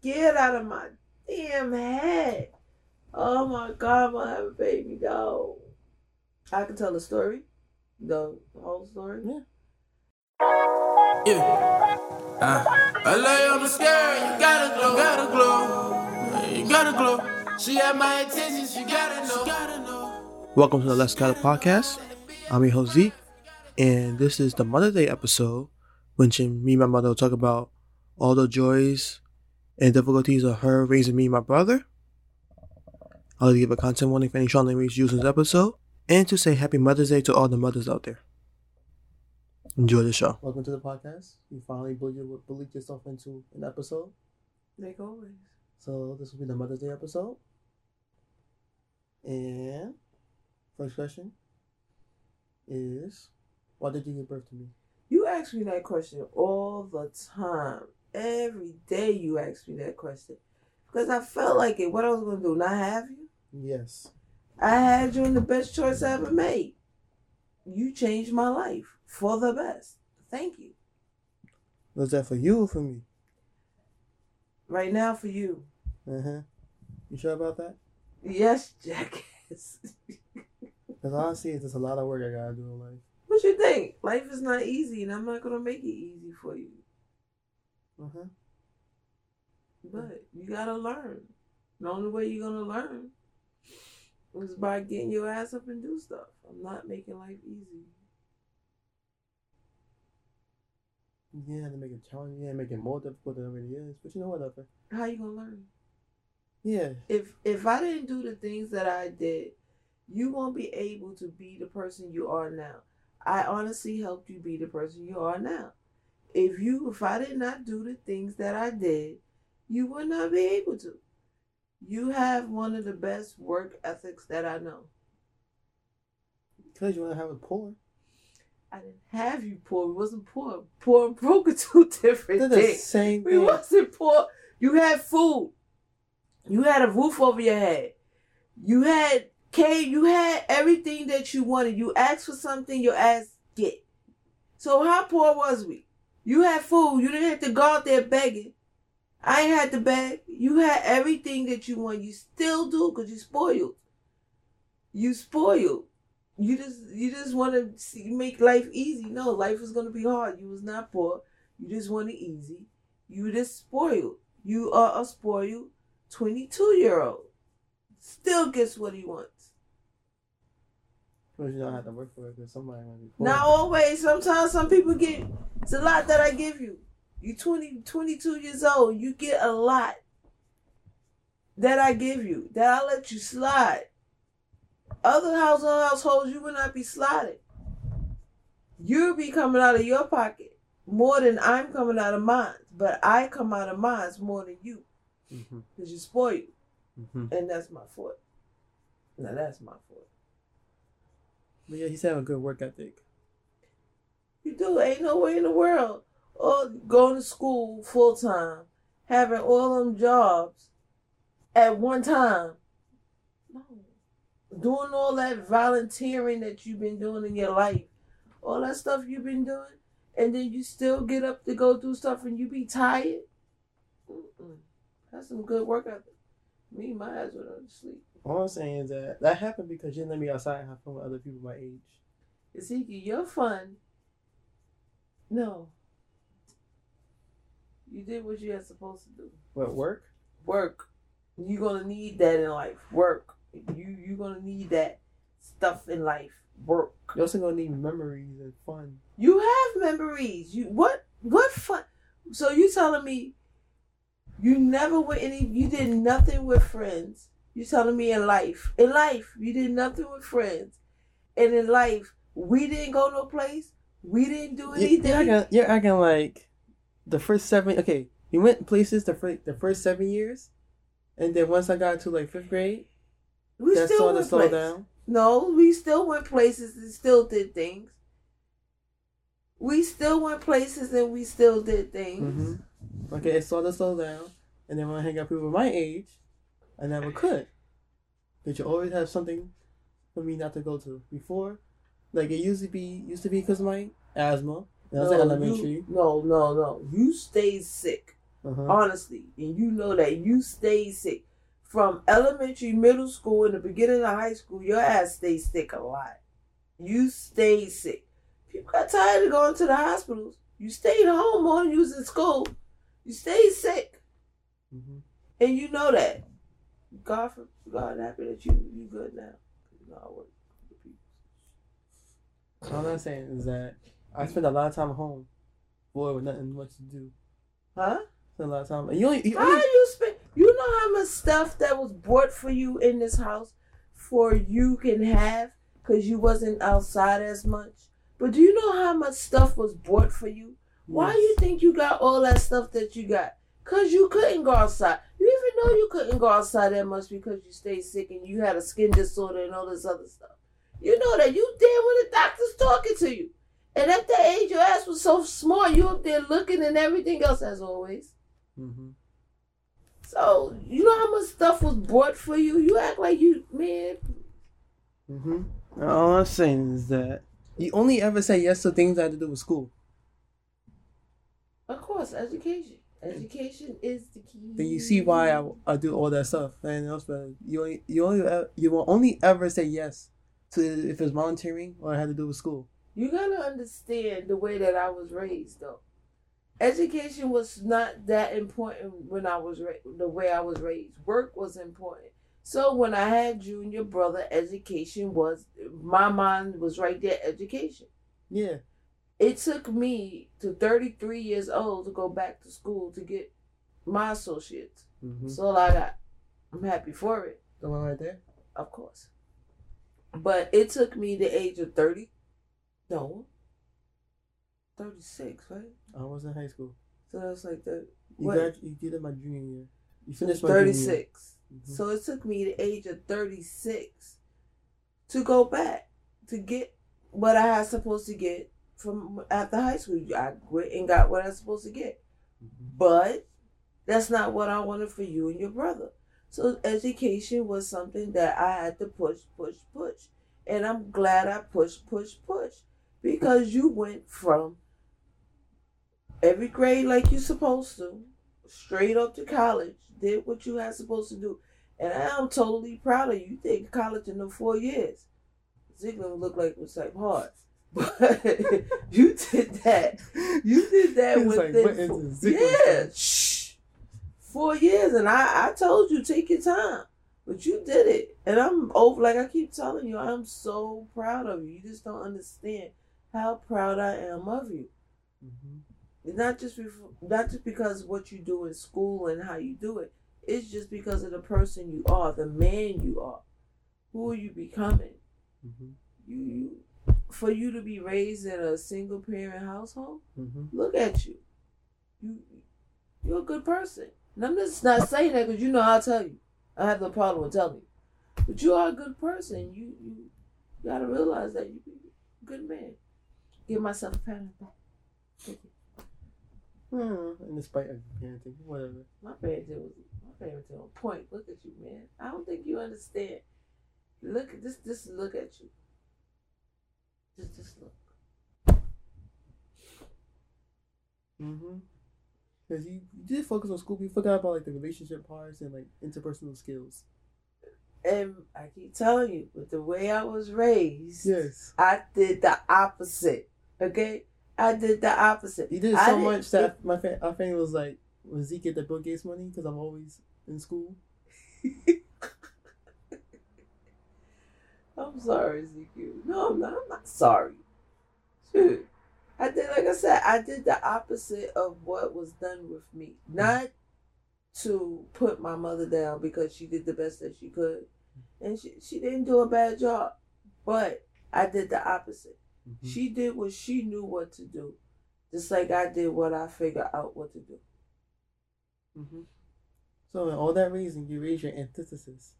scared out of my damn head. Oh my god, I'm gonna have a baby. No. I can tell the story. The whole story. Yeah. Yeah. Uh, I lay on the scale, you gotta glow, gotta glow. You gotta glow. She had my attention, she gotta know. She gotta know. Welcome to the Let's Gather podcast. I'm your host Zeke, and this is the Mother's Day episode, which me and my mother will talk about all the joys and difficulties of her raising me and my brother. I'll give a content warning for any strong language used in this episode, and to say Happy Mother's Day to all the mothers out there. Enjoy the show. Welcome to the podcast. You finally believed yourself into an episode. Like always. So this will be the Mother's Day episode. And first question is, why did you give birth to me? You ask me that question all the time. Every day you ask me that question. Because I felt like it. What I was going to do, not have you? Yes. I had you in the best choice I ever made. You changed my life for the best. Thank you. Was that for you or for me? Right now, for you. Uh huh. You sure about that? Yes, jackass. Because honestly, it's just a lot of work I gotta do in life. What you think? Life is not easy, and I'm not gonna make it easy for you. Uh huh. But you gotta learn. The only way you're gonna learn is by getting your ass up and do stuff. I'm not making life easy. You didn't to make it challenging. You make it more difficult than it already is. But you know what, whatever. How you gonna learn? Yeah. If if I didn't do the things that I did, you won't be able to be the person you are now. I honestly helped you be the person you are now. If you if I did not do the things that I did, you would not be able to. You have one of the best work ethics that I know. Because you want to have it poor. I didn't have you poor. We wasn't poor. Poor and broke are two different They're the things. same We thing. wasn't poor. You had food. You had a roof over your head. You had K. You had everything that you wanted. You asked for something, your ass get. So how poor was we? You had food. You didn't have to go out there begging. I ain't had to beg. You had everything that you want. You still do because you spoiled. You spoiled. You just you just want to make life easy. No, life is gonna be hard. You was not poor. You just want it easy. You just spoiled. You are a spoiled twenty two year old. Still gets what he wants. Because you don't have to work for it because somebody might be poor. Not always. Sometimes some people get. It's a lot that I give you. You 20, 22 years old. You get a lot that I give you. That I let you slide. Other household households, you will not be sliding. You'll be coming out of your pocket more than I'm coming out of mine. But I come out of mine more than you Mm-hmm. because you spoiled. Mm-hmm. And that's my fault. Now that's my fault. But yeah, he's having a good work ethic. You do. Ain't no way in the world. Or going to school full time, having all them jobs at one time. No. Doing all that volunteering that you've been doing in your life, all that stuff you've been doing, and then you still get up to go do stuff and you be tired. Mm-mm. That's some good work ethic. Me, my ass would have sleep. All I'm saying is that that happened because you didn't let me outside and have fun with other people my age. Ezekiel, you're fun. No. You did what you had supposed to do. What, work? Work. You're gonna need that in life. Work. You you're gonna need that stuff in life. Work. You're also going to need memories and fun. You have memories. You what what fun so you telling me you never with any you did nothing with friends. You telling me in life. In life, you did nothing with friends. And in life, we didn't go no place. We didn't do You- anything. You're acting, you're acting like the first seven. Okay, we went places the first the first seven years, and then once I got to like fifth grade, we that still sort went of slowed places. down. No, we still went places and still did things. We still went places and we still did things. hmm Okay, it sort of slowed down, and then when I hang out with people my age, I never could. But you always have something for me not to go to. Before, like it used to be used to be because of my asthma. That was No, elementary. you- no, no, no. You stayed sick. Uh-huh. honestly, and you know that you stayed sick from elementary, middle school, and the beginning of high school. Your ass stayed sick a lot. You stayed sick. People got tired of going to the hospitals. You stayed home more than you was in school. You stayed sick, Mhm. and you know that. God, for God, happy that you you good now. You know, I work for the people. All I'm saying is that I spend a lot of time at home, boy, with nothing much to do. Huh? Spend a lot of time. You only, you How you spend? You know how much stuff that was bought for you in this house for you can have because you wasn't outside as much. But do you know how much stuff was bought for you? Why you think you got all that stuff that you got? Cause you couldn't go outside. You even know you couldn't go outside that much because you stayed sick and you had a skin disorder and all this other stuff. You know that you there when the doctor's talking to you. And at that age, your ass was so smart. You up there looking and everything else as always. hmm So you know how much stuff was bought for you. You act like you man. hmm All I'm saying is that you only ever say yes to things that have to do with school. Of course, education. Education is the key. Then you see why I, I do all that stuff. And else, but you only, you only e- you will only ever say yes to if it's volunteering or it had to do with school. You gotta understand the way that I was raised, though. Education was not that important when I was ra- the way I was raised. Work was important. So when I had junior brother, education was my mind was right there. Education. Yeah. It took me to 33 years old to go back to school to get my associates. Mm-hmm. All I got. I'm happy for it. The one right there. Of course. But it took me the age of 30. No. 36, right? I was in high school. So that's like the You got you did it my junior year. You finished my junior year. 36. Mhm. So it took me the age of 36 to go back to get what I had supposed to get from after high school. I went and got what I was supposed to get. But that's not what I wanted for you and your brother. So education was something that I had to push, push, push. And I'm glad I pushed, push, push. Because you went from every grade like you're supposed to, straight up to college, did what you had supposed to do. And I'm totally proud of you. You did college in the four years. Ziegler looked like it was like hard. But you did that. You did that was like, within what is four- this? Ziegler yeah, shh, four years, and I I told you take your time, but you did it, and I'm over. Like I keep telling you, I'm so proud of you. You just don't understand how proud I am of you. Mhm. It's not just not just because of what you do in school and how you do it. It's just because of the person you are, the man you are. Who are you becoming? Mhm. You you for you to be raised in a single parent household. Mhm. Look at you. You you're a good person. And I'm just not saying that because you know I'll tell you. I have no problem with telling you. But you are a good person. You you gotta realize that you a good man. Give myself a pat on the back. Thank you. Hmm. In spite of parenting, whatever. My parenting was my parenting on point. Look at you, man. I don't think you understand. Look this. Just look at you. Just just look. Mm-hmm. Because you, you did focus on school, but you forgot about like the relationship parts and like interpersonal skills. And I keep telling you, with the way I was raised, Yes. I did the opposite. Okay, I did the opposite. You did I so didn't- much that my fa- our family was like, "Was Zeke get the Bill Gates money?" Because I'm always in school. I'm sorry, Ezekiel. No, I'm not. I'm not sorry. Shoot. I did, like I said, I did the opposite of what was done with me. Not to put my mother down because she did the best that she could. And she, she didn't do a bad job. But I did the opposite. Mhm. She did what she knew what to do. Just like I did what I figured out what to do. Mhm. So in all that reason, you raise your antithesis.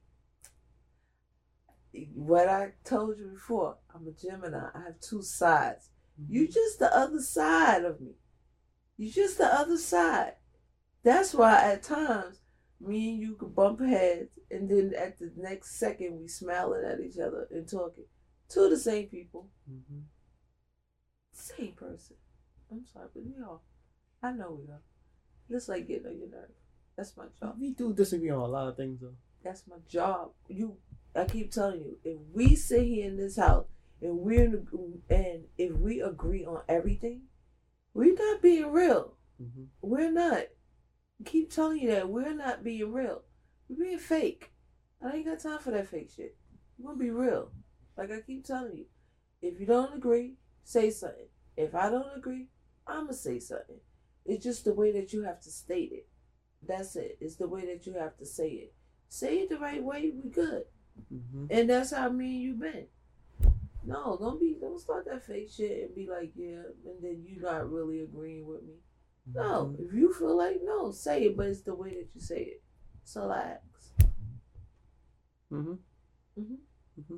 What I told you before, I'm a Gemini. I have two sides. You Mhm. just the other side of me. You just the other side. That's why at times me and you could bump heads and then at the next second we smiling at each other and talking. Two of the same people. Mhm. Same person. I'm sorry, but we are. I know we are. Just like getting on your nerve. That's my job. We do disagree on a lot of things though. That's my job. You, I keep telling you, if we sit here in this house and we're in the, and if we agree on everything, we're not being real. Mm-hmm. We're not. I keep telling you that we're not being real. We're being fake. I ain't got time for that fake shit. We're gonna be real. Like I keep telling you, if you don't agree, say something. If I don't agree, I'ma say something. It's just the way that you have to state it. That's it. It's the way that you have to say it. Say it the right way, we good. Mm-hmm. And that's how me and you been. No, don't be don't start that fake shit and be like, yeah, and then you not really agreeing with me. No, if you feel like no, say it, but it's the way that you say it. So I ask. Mm-hmm. Mm-hmm.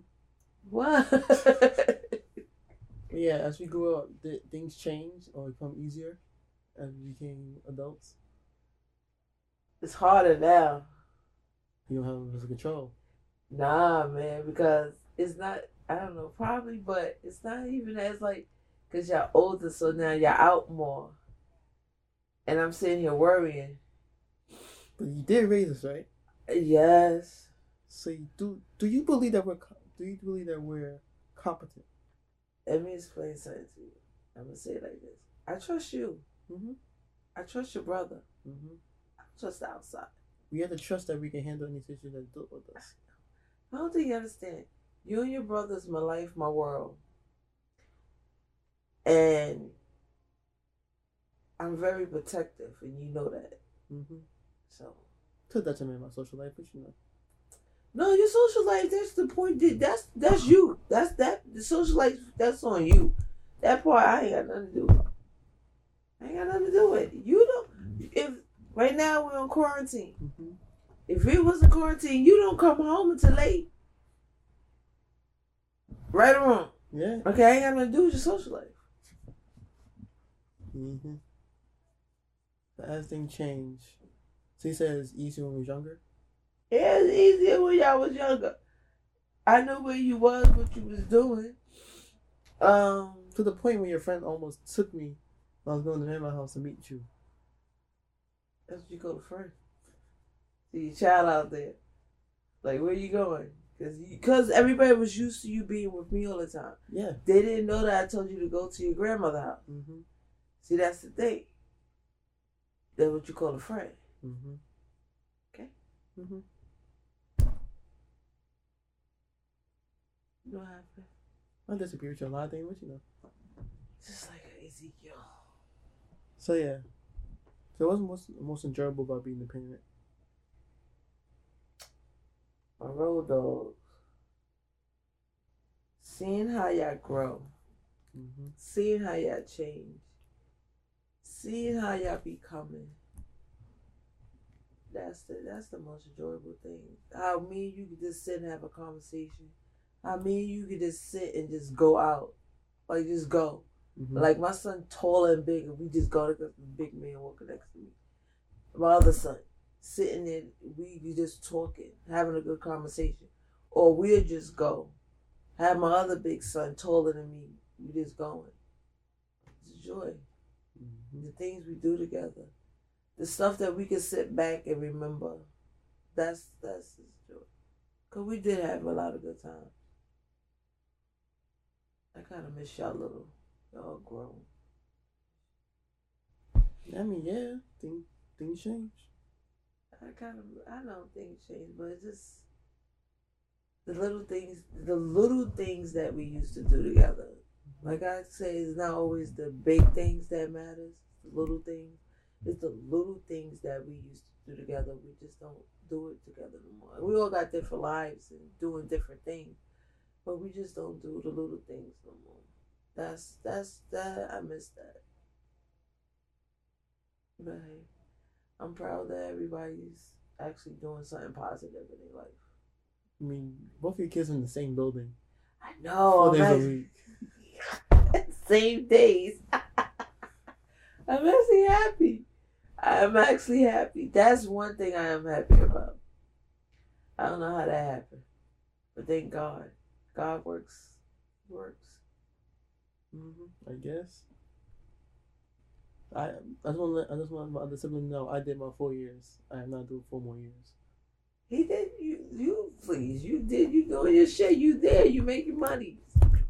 What? Yeah, as we grow up, th- things change or become easier as we became adults. it's harder now. You don't have as control. Nah, man, because it's not. I don't know, probably, but it's not even as like, cause y'all older, so now you're out more. And I'm sitting here worrying. But you did raise us, right? Yes. So you do. Do you believe that we're? Do you believe that we're competent? Let me explain something to you. I'm gonna say it like this. I trust you. Mm-hmm. I trust your brother. Mm-hmm. I trust the outside. We have to trust that we can handle any situation that's dealt with us. I don't think you understand. You and your brother's my life, my world. And I'm very protective, and you know that. Mm-hmm. So To the detriment of my social life, but you know. no, your social life. That's the point. that- That's that's you. That's that. The social life. That's on you. That part I ain't got nothing to do. with. I ain't got nothing to do with. it. You don't. If right now we're on quarantine. Mm-hmm. If it was a quarantine, you don't come home until late. Right or wrong? Yeah. Okay, I ain't got nothing to do with your social life. Mm-hmm. But as things change, so you said it's easier when we was younger. Yeah, it's easier when y'all was younger. I knew where you was, what you was doing. Um, To the point where your friend almost took me when I was going to my house to meet you. that's what you go to friend. See your child out there. Like, where you going? Cause, Cause everybody was used to you being with me all the time. Yeah. They didn't know that I told you to go to your grandmother's house. Mm-hmm. See, that's the thing. That's what you call a friend. Mm-hmm. Okay. Mm-hmm. You know what happened? I disagree with you a lot of things, but you know. Just like Ezekiel. So yeah. So what's most most enjoyable about being a parent? My road dogs. Seeing how y'all grow. Mm-hmm. Seeing how y'all change. Seeing how y'all becoming. That's the that's the most enjoyable thing. How me and you could just sit and have a conversation. How me and you could just sit and just go out. Like just go. Mm-hmm. Like my son taller and bigger, we just go to the big man walking next to me. My other son sitting there, we be just talking, having a good conversation, or we'll just go. Have my other big son taller than me, we just going. It's a joy. mm-hmm. The things we do together, the stuff that we can sit back and remember. That's that's his joy. Cause we did have a lot of good times. I kind of miss y'all little. Y'all grown. I mean, yeah, things things change. I kind of, I know things change, but it's just the little things, the little things that we used to do together. Like I say, it's not always the big things that matters. The little things. It's the little things that we used to do together. We just don't do it together no more. We all got different lives and doing different things, but we just don't do the little things no more. That's that's that. I miss that. Hey, I'm proud that everybody's actually doing something positive in their life. I mean, both your kids in the same building. I know. Four days a week. Same days. I'm actually happy. I'm actually happy. That's one thing I am happy about. I don't know how that happened, but thank God. God works. Works. Mm-hmm. I guess. I I just want to I just want my other sibling know I did my four years. I am not doing four more years. He did you you please. You did you doing your shit. You there, you making money.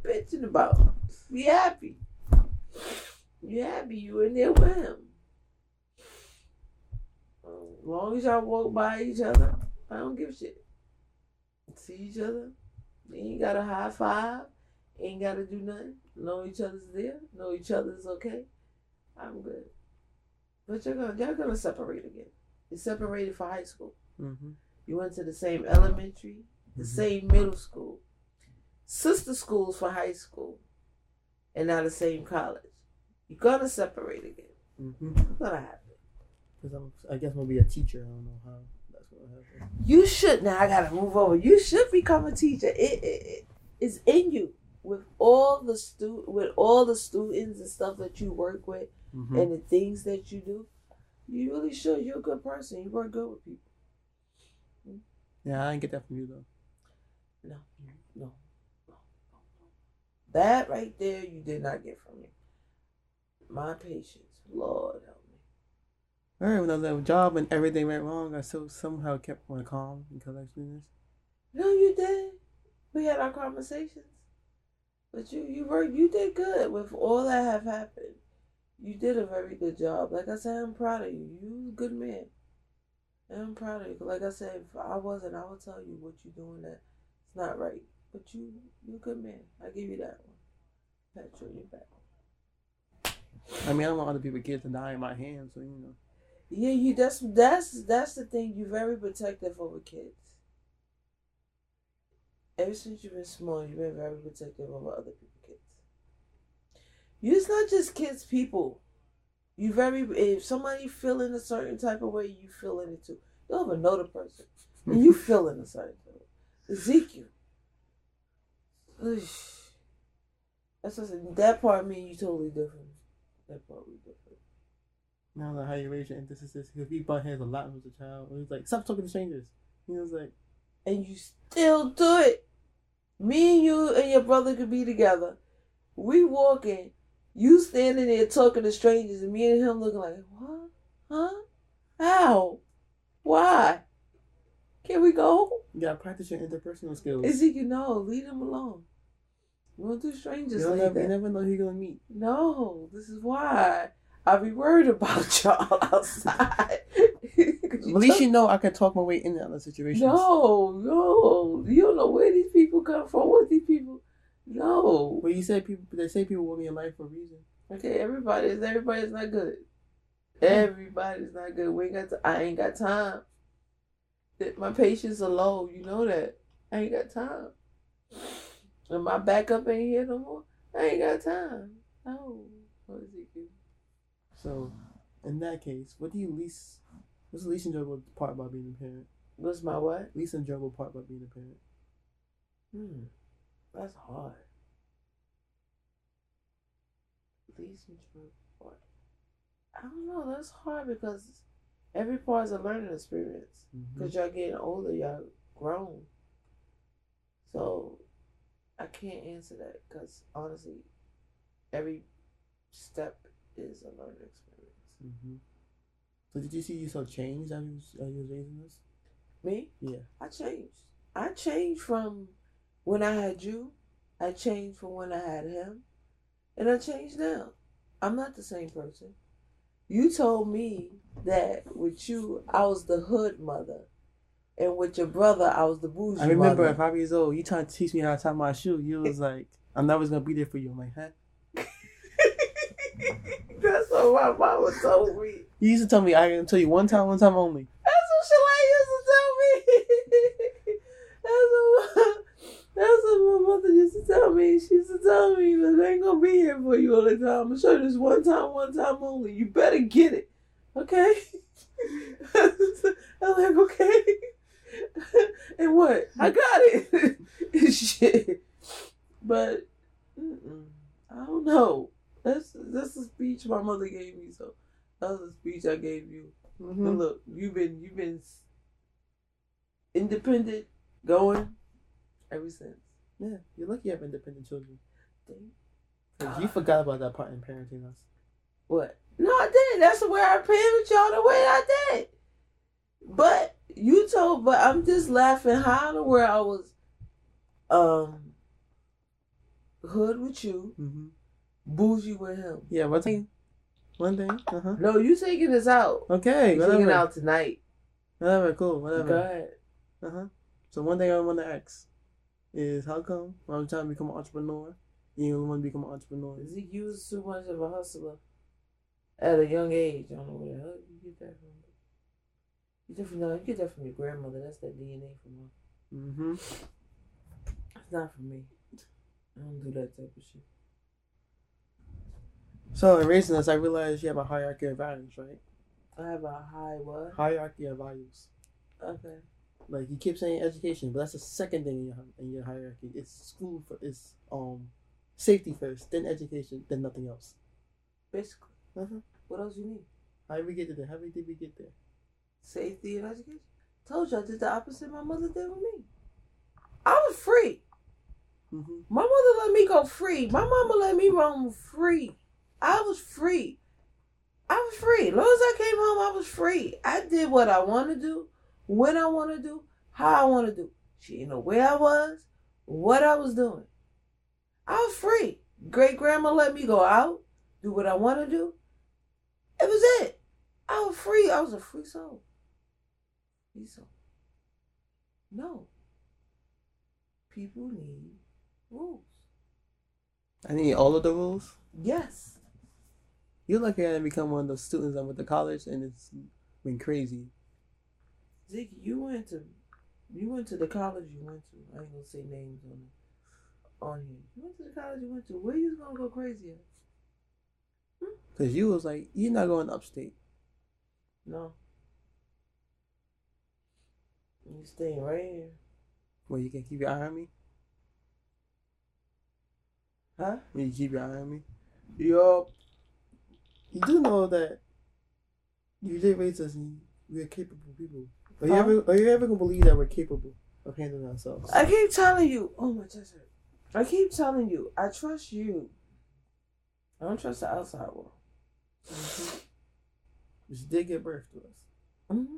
Bitching about. Be happy. You happy you in there with him. As long as y'all walk by each other, I don't give a shit. See each other. You ain't got a high five. Ain't got to do nothing. Know each other's there. Know each other's okay. I'm good. But you're gonna y'all gonna separate again. You separated for high school. Mm-hmm. You went to the same elementary, the Mhm. same middle school, sister schools for high school, and now the same college. You're gonna separate again. Mm-hmm. It's gonna happen. Because I'm I guess I'm gonna be a teacher. I don't know how that's gonna happen. You should now. I gotta move over. You should become a teacher. It, it, it it's in you with all the stu with all the students and stuff that you work with Mm-hmm. and the things that you do. You really show You're a good person. You work good with people. Yeah, I didn't get that from you though. No, no, no, no. That right there, you did not get from me. My patience, Lord help me. All right, when I a job and everything went wrong, I still somehow kept my calm and collectedness. No, you did. We had our conversations, but you, you were, you did good with all that have happened. You did a very good job. Like I said, I'm proud of you. You a good man. I'm proud of you. Like I said, if I wasn't, I would tell you what you're doing that it's not right. But you, you're a good man. I give you that one. Pat you on your back. I mean, I don't want other people's kids to die in my hands, so you know. Yeah, you that's that's that's the thing. You're very protective over kids. Ever since you've been small, you've been very protective over other. You it's not just kids, people. You very if somebody feeling a certain type of way, you feeling it too. You don't even know the person, and you feeling a certain type of way. Ezekiel. Oosh. That's what I said. That part, mean you totally different. That part we different. Now like how you raise your antithesis. Because he butt heads a lot when he was a child. He was like, stop talking to strangers. He was like, and you still do it. Me and you and your brother could be together. We walking, you standing there talking to strangers, and me and him looking like, what? Huh? How? Why? Can we go? you gotta practice your interpersonal skills. Ezekiel, no, leave him alone. We don't do strangers you, don't like never, you never know who you're gonna meet. No, this is why I be worried about y'all outside. At least talk- you know I can talk my way in and out of situations. No, no, you don't know where these people come from. What these people? No. But you say people, they say people want me in life for a reason. Okay, everybody is everybody's not good. Everybody's not good. We ain't got. To, I ain't got time. My patience are low. You know that. I ain't got time. And my backup ain't here no more. I ain't got time. No. What is it? So, in that case, what do you least? What's the least enjoyable part about being a parent? What's my what? Least enjoyable part about being a parent? Hmm. That's hard. Least enjoyable part. I don't know. That's hard because every part is a learning experience. Mm-hmm. Because y'all getting older, y'all grown. So I can't answer that because honestly, every step is a learning experience. Mm-hmm. So, did you see yourself change as you was, as you was raising us? Me, Yeah. I changed. I changed from when I had you. I changed from when I had him. And I changed now. I'm not the same person. You told me that with you, I was the hood mother. And with your brother, I was the bougie I remember mother. at five years old, you trying to teach me how to tie my shoe. You was like, I'm never gonna be there for you. I'm like, huh? That's what my mama told me. You used to tell me I can tell you one time, one time only. That's what Shalay used to tell me. that's, what, that's what my mother used to tell me. She used to tell me that I ain't gonna be here for you all the time. I'm gonna show you this one time, one time only. You better get it. Okay? I'm like, okay. and what? I got it. Shit. But mm-mm, I don't know. That's that's the speech my mother gave me. So that was the speech I gave you. Mm-hmm. Look, you've been you've been independent, going ever since. Yeah, you're lucky you have independent children. 'Cause you forgot about that part in parenting us. What No, I didn't. That's the way I parented y'all. The way I did. But you told. But I'm just laughing. How in the world I was, um, hood with you, Mm-hmm. bougie with him. Yeah, one thing. One thing. Uh huh. No, you taking this out. Okay, You taking it out tonight. Whatever, cool, whatever. Go ahead. Uh huh. So one thing I want to ask is how come when I'm trying to become an entrepreneur, you don't want to become an entrepreneur? Zeke, you was too much of a hustler at a young age. I don't know where the hell you get that from. You get from no, you get that from your grandmother. That's that DNA from her. Mm-hmm. It's not from me. I don't do that type of shit. So in raising us, I realized you have a hierarchy of values, right? I have a high what? Hierarchy of values. Okay. Like you keep saying education, but that's the second thing in your in your hierarchy. It's school for it's um safety first, then education, then nothing else. Basically. Uh-huh. What else you need? How did we get to there? How did we get there? Safety and education. Told you I did the opposite my mother did with me. I was free. Mm-hmm. My mother let me go free. My mama let me roam free. I was free. I was free. As long as I came home, I was free. I did what I wanted to do, when I want to do, how I want to do. She didn't know where I was, what I was doing. I was free. Great grandma let me go out, do what I want to do. It was it. I was free. I was a free soul. Free soul. No. People need rules. I need all of the rules. Yes. You're lucky I didn't become one of those students that went to college and it's been crazy. Ziggy, you went to you went to the college you went to. I ain't gonna say names on on here. You went to the college you went to. Where you gonna go crazy at? Hmm? Cause you was like, you're not going upstate. No. You staying right here. Well, you can keep your eye on me. Huh? Where you keep your eye on me. Yup. You do know that you did raise us and we're capable people. Are you Huh? ever are you ever gonna believe that we're capable of handling ourselves? I keep telling you. Oh my hurt. I keep telling you. I trust you. I don't trust the outside world. But you did give birth to us. hmm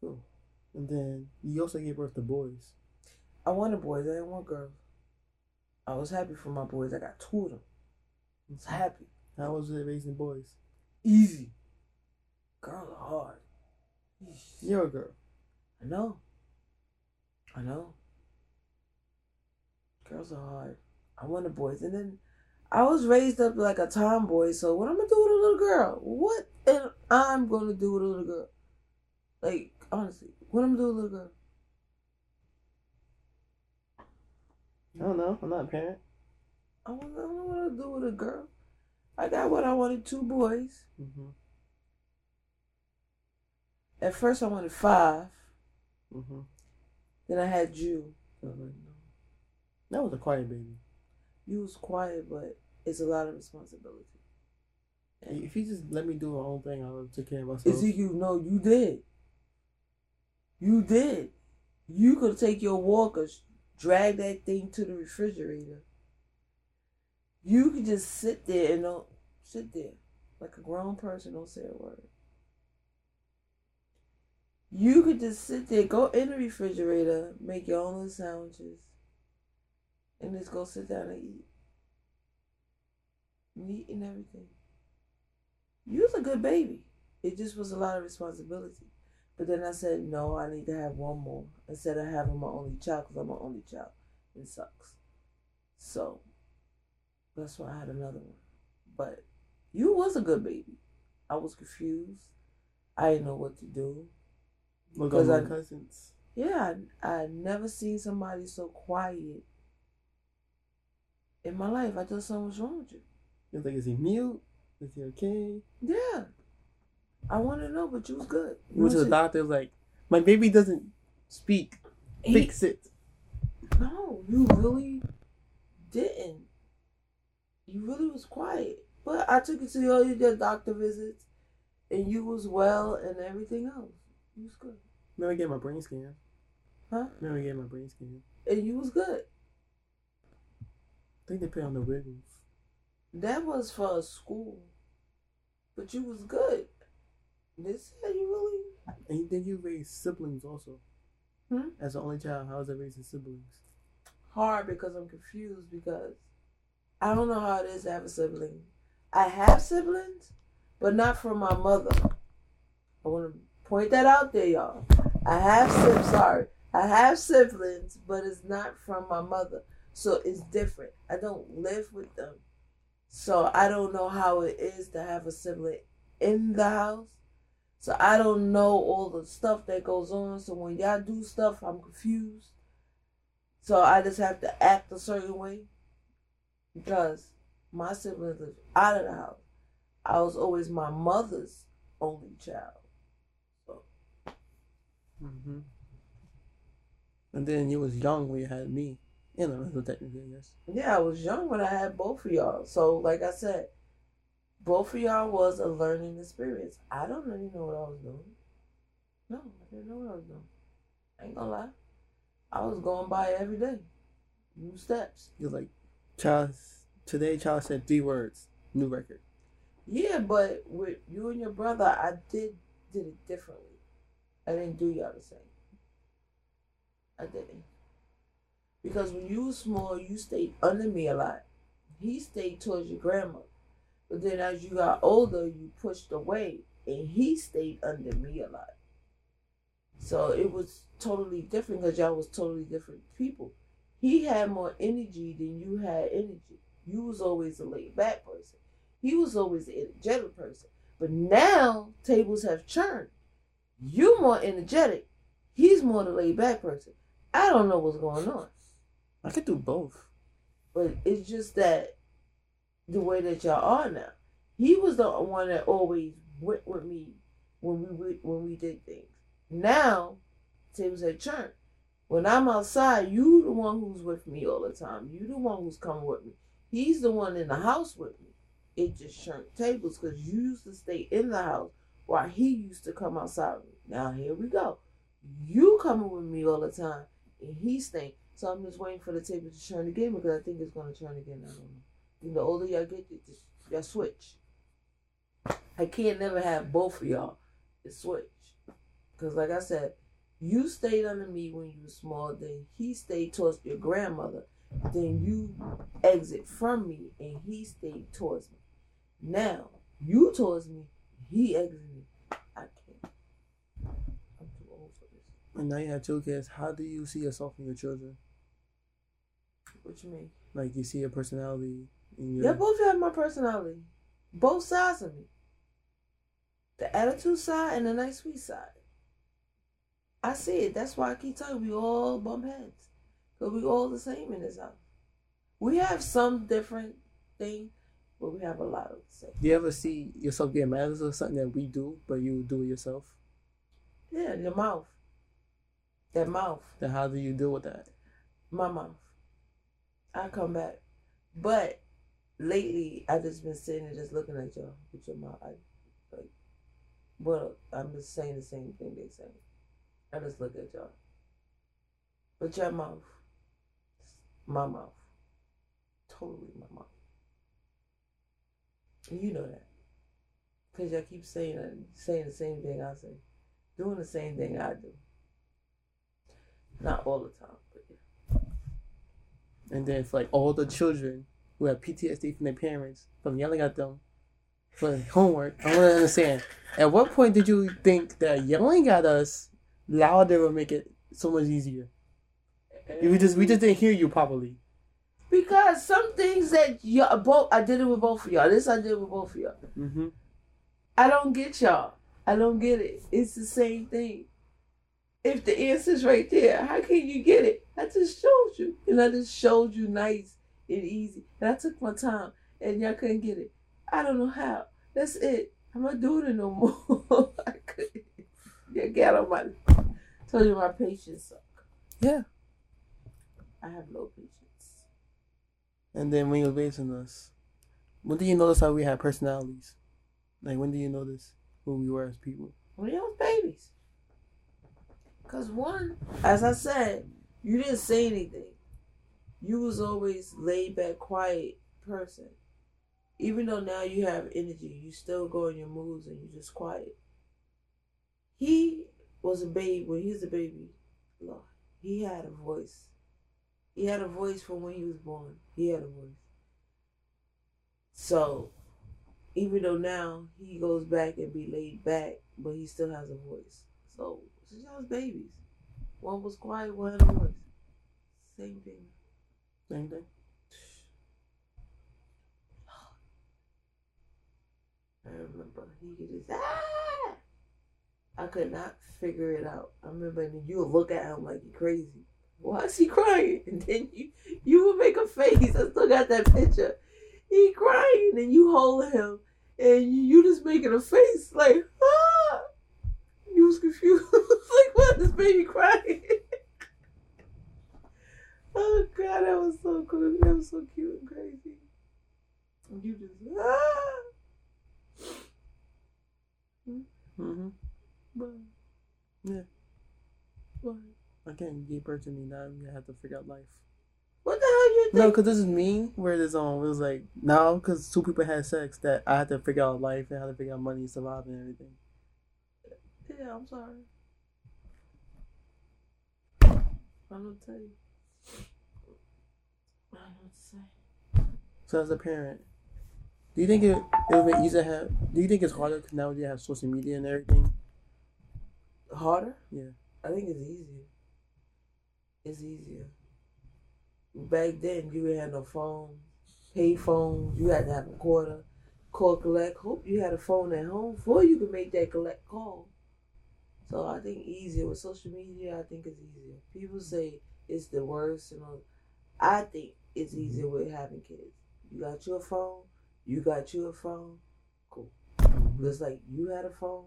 Cool. And then you also gave birth to boys. I wanted boys. I didn't want girls. I was happy for my boys. I got two of them. I was happy. How was it raising boys? Easy. Girls are hard. You're a girl. I know. I know. Girls are hard. I want wanted boys. And then I was raised up like a tomboy, so what I'm gonna do with a little girl? What am I'm gonna do with a little girl? Like, honestly, what I'm gonna do with a little girl? I don't know. I'm not a parent. I don't I don't know what to do with a girl. I got what I wanted, two boys. Mm-hmm. At first I wanted five. Mm-hmm. Then I had you. That was a quiet baby. You was quiet, but it's a lot of responsibility. If you just let me do my own thing, I would take care of myself. Ezekiel, no, you did. You did. You could take your walker, drag that thing to the refrigerator. You could just sit there and don't sit there like a grown person, don't say a word. You could just sit there, go in the refrigerator, make your own little sandwiches, and just go sit down and eat. Meat and everything. You was a good baby. It just was a lot of responsibility. But then I said, no, I need to have one more instead of having my only child because I'm my only child. It sucks. So that's why I had another one. But you was a good baby. I was confused. I didn't know what to do. Look Because at my I- cousins. Yeah, I, I never seen somebody so quiet in my life. I thought something was wrong with you. You're like, is he mute? Is he okay? Yeah. I want to know, but you was good. You went to the doctor. was- doctor, like, my baby doesn't speak. He- Fix it. No, you really didn't. You really was quiet. But I took you to all your doctor visits, and you was well and everything else. You was good. Never get my brain scan. Huh? Never get my brain scan. And you was good. I think they put on the wiggles. That was for school. But you was good. This said you really And you think you raised siblings also? Hmm? As the only child, how was I raising siblings? hard because I'm confused because I don't know how it is to have a sibling. I have siblings, but not from my mother. I want to point that out there, y'all. I have siblings. Sorry, I have siblings, but it's not from my mother, so it's different. I don't live with them, so I don't know how it is to have a sibling in the house. So I don't know all the stuff that goes on. So when y'all do stuff, I'm confused. So I just have to act a certain way because my siblings live out of the house. I was always my mother's only child. Mm-hmm. And then you was young when you had me. You know, technically, I guess. Yeah, I was young when I had both of y'all. So, like I said, both of y'all was a learning experience. I don't really know what I was doing. No, I didn't know what I was doing. I ain't gonna lie. I was going by every day. New steps. You're like, child. Today, child said three words. New record. Yeah, but with you and your brother, I did did it differently. I didn't do y'all the same. I didn't. Because when you was small, you stayed under me a lot. He stayed towards your grandma. But then as you got older, you pushed away and he stayed under me a lot. So it was totally different because y'all was totally different people. He had more energy than you had energy. You was always a laid back person. He was always an energetic person. But now tables have turned. You more energetic. He's more the laid back person. I don't know what's going on. I could do both. But it's just that the way that y'all are now. He was the one that always went with me when we when we did things. Now tables have turned. When I'm outside, you the one who's with me all the time. You the one who's coming with me. He's the one in the house with me. It just turned tables because you used to stay in the house while he used to come outside with me. Now here we go. You coming with me all the time and he's staying. So I'm just waiting for the table to turn again because I think it's gonna turn again. I don't know. The older y'all get, y'all switch. I can't never have both of y'all. It switch. Cause like I said, you stayed under me when you were small, then he stayed towards your grandmother. Then you exit from me and he stayed towards me. Now you towards me, he exited me. I can't. I'm too old for this. And now you have two kids. How do you see yourself in your children? What you mean? Like you see your personality in your. Yeah, both have my personality. Both sides of me. The attitude side and the nice sweet side. I see it. That's why I keep telling you, we all bump heads. Because we all the same in this house. We have some different thing, but we have a lot of the same. Do you ever see yourself get mad at something that we do, but you do it yourself? Yeah, your mouth. That mouth. Then how do you deal with that? My mouth. I come back. But lately, I just been sitting and just looking at y'all with your mouth. I, like, well, I'm just saying the same thing they say. I just look at y'all. But your mouth, my mouth, totally my mouth. And you know that. Because y'all keep saying saying the same thing I say, doing the same thing I do. Not all the time, but yeah. And then for like all the children who have PTSD from their parents from yelling at them for homework, I want to understand. At what point did you think that yelling at us louder would make it so much easier? We just we just didn't hear you properly. Because some things that y'all both, I did it with both of y'all. This I did with both of y'all. Mm-hmm. I don't get y'all. I don't get it. It's the same thing. If the answer's right there, how can you get it? I just showed you. And I just showed you nice and easy. And I took my time and y'all couldn't get it. I don't know how. That's it. I'm not doing it no more. I couldn't. Yeah, get on my told you my patience suck. Yeah. I have low patience. And then when you're raising us, when did you notice how we had personalities? Like when did you notice who we were as people? when y'all was babies. Cause one, as I said, you didn't say anything. You was always laid back, quiet person. even though now you have energy, you still go in your moods and you're just quiet. He was a baby when he was a baby. Lord, he had a voice. He had a voice from when he was born. He had a voice. So, even though now he goes back and be laid back, but he still has a voice. So, since y'all babies, one was quiet, one had a voice. Same thing. Same thing. I remember he could just ah. I could not figure it out. I remember and you would look at him like you crazy. Why is he crying? And then you you would make a face. I still got that picture. He crying and you hold him and you just making a face like ah. You was confused. what? This baby crying. oh god, that was so cool. That was so cute and crazy. And you just ah. Mm-hmm. But, Yeah. but Again, you gave birth to me. Now you have to figure out life. what the hell you think? No, because this is me. Where this um, it was like now because two people had sex that I had to figure out life and how to figure out money, survive, and everything. Yeah, I'm sorry. I'm gonna tell you. I don't know what to say. So as a parent, do you think it it would be easier to have? Do you think it's harder because now you have social media and everything? Harder? Yeah. I think it's easier. It's easier. Back then, you didn't have no phone, pay phones. You had to have a quarter, call collect. Hope you had a phone at home before you could make that collect call. So I think easier with social media. I think it's easier. People say it's the worst, and all. I think it's easier with having kids. You got your phone. You got your phone. Cool. Just like you had a phone,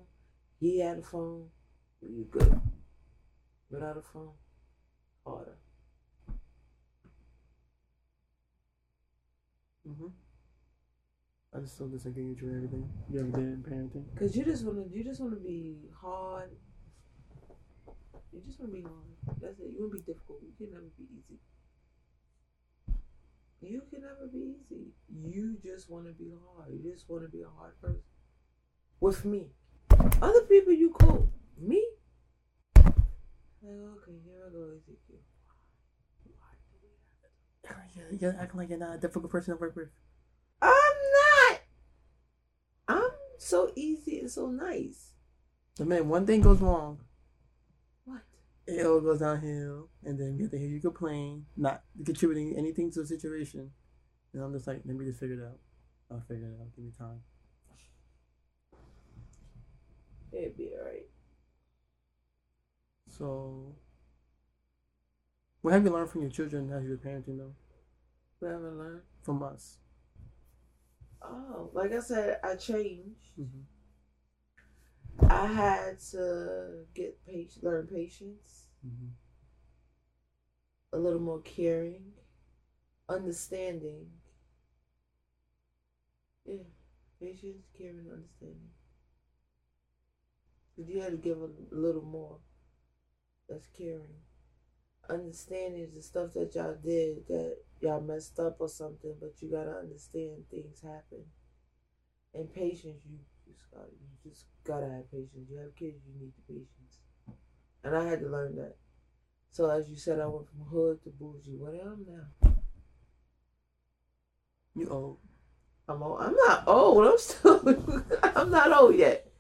he had a phone. You good. Without a phone, harder. Mm-hmm. I just still disagree with you everything. You ever did in parenting? Cause you just wanna, you just wanna be hard. You just wanna be hard. That's it. You wanna be difficult. You can never be easy. You can never be easy. You just wanna be hard. You just wanna be a hard person. With me, other people you cool. Me, like okay, here I go, Ezekiel. You're, you're acting like you're not a difficult person to work with. I'm not. I'm so easy and so nice. The man, one thing goes wrong? It all goes downhill, and then you have to hear you complain, not contributing anything to the situation. And I'm just like, let me just figure it out. I'll figure it out. Give me time. It'd be alright. So, what have you learned from your children as you're parenting them? What have I learned. From us. Oh, like I said, I changed. Mm-hmm. I had to get patience, learn patience, Mm-hmm. a little more caring, understanding. Yeah, patience, caring, understanding. understanding. 'Cause you had to give a little more. That's caring. Understanding is the stuff that y'all did that y'all messed up or something, but you gotta understand things happen. And patience, you just got you just gotta have patience. You have kids, you need the patience. And I had to learn that. So as you said, I went from hood to bougie. What am I now? You old. I'm old. I'm not old. I'm still. I'm not old yet.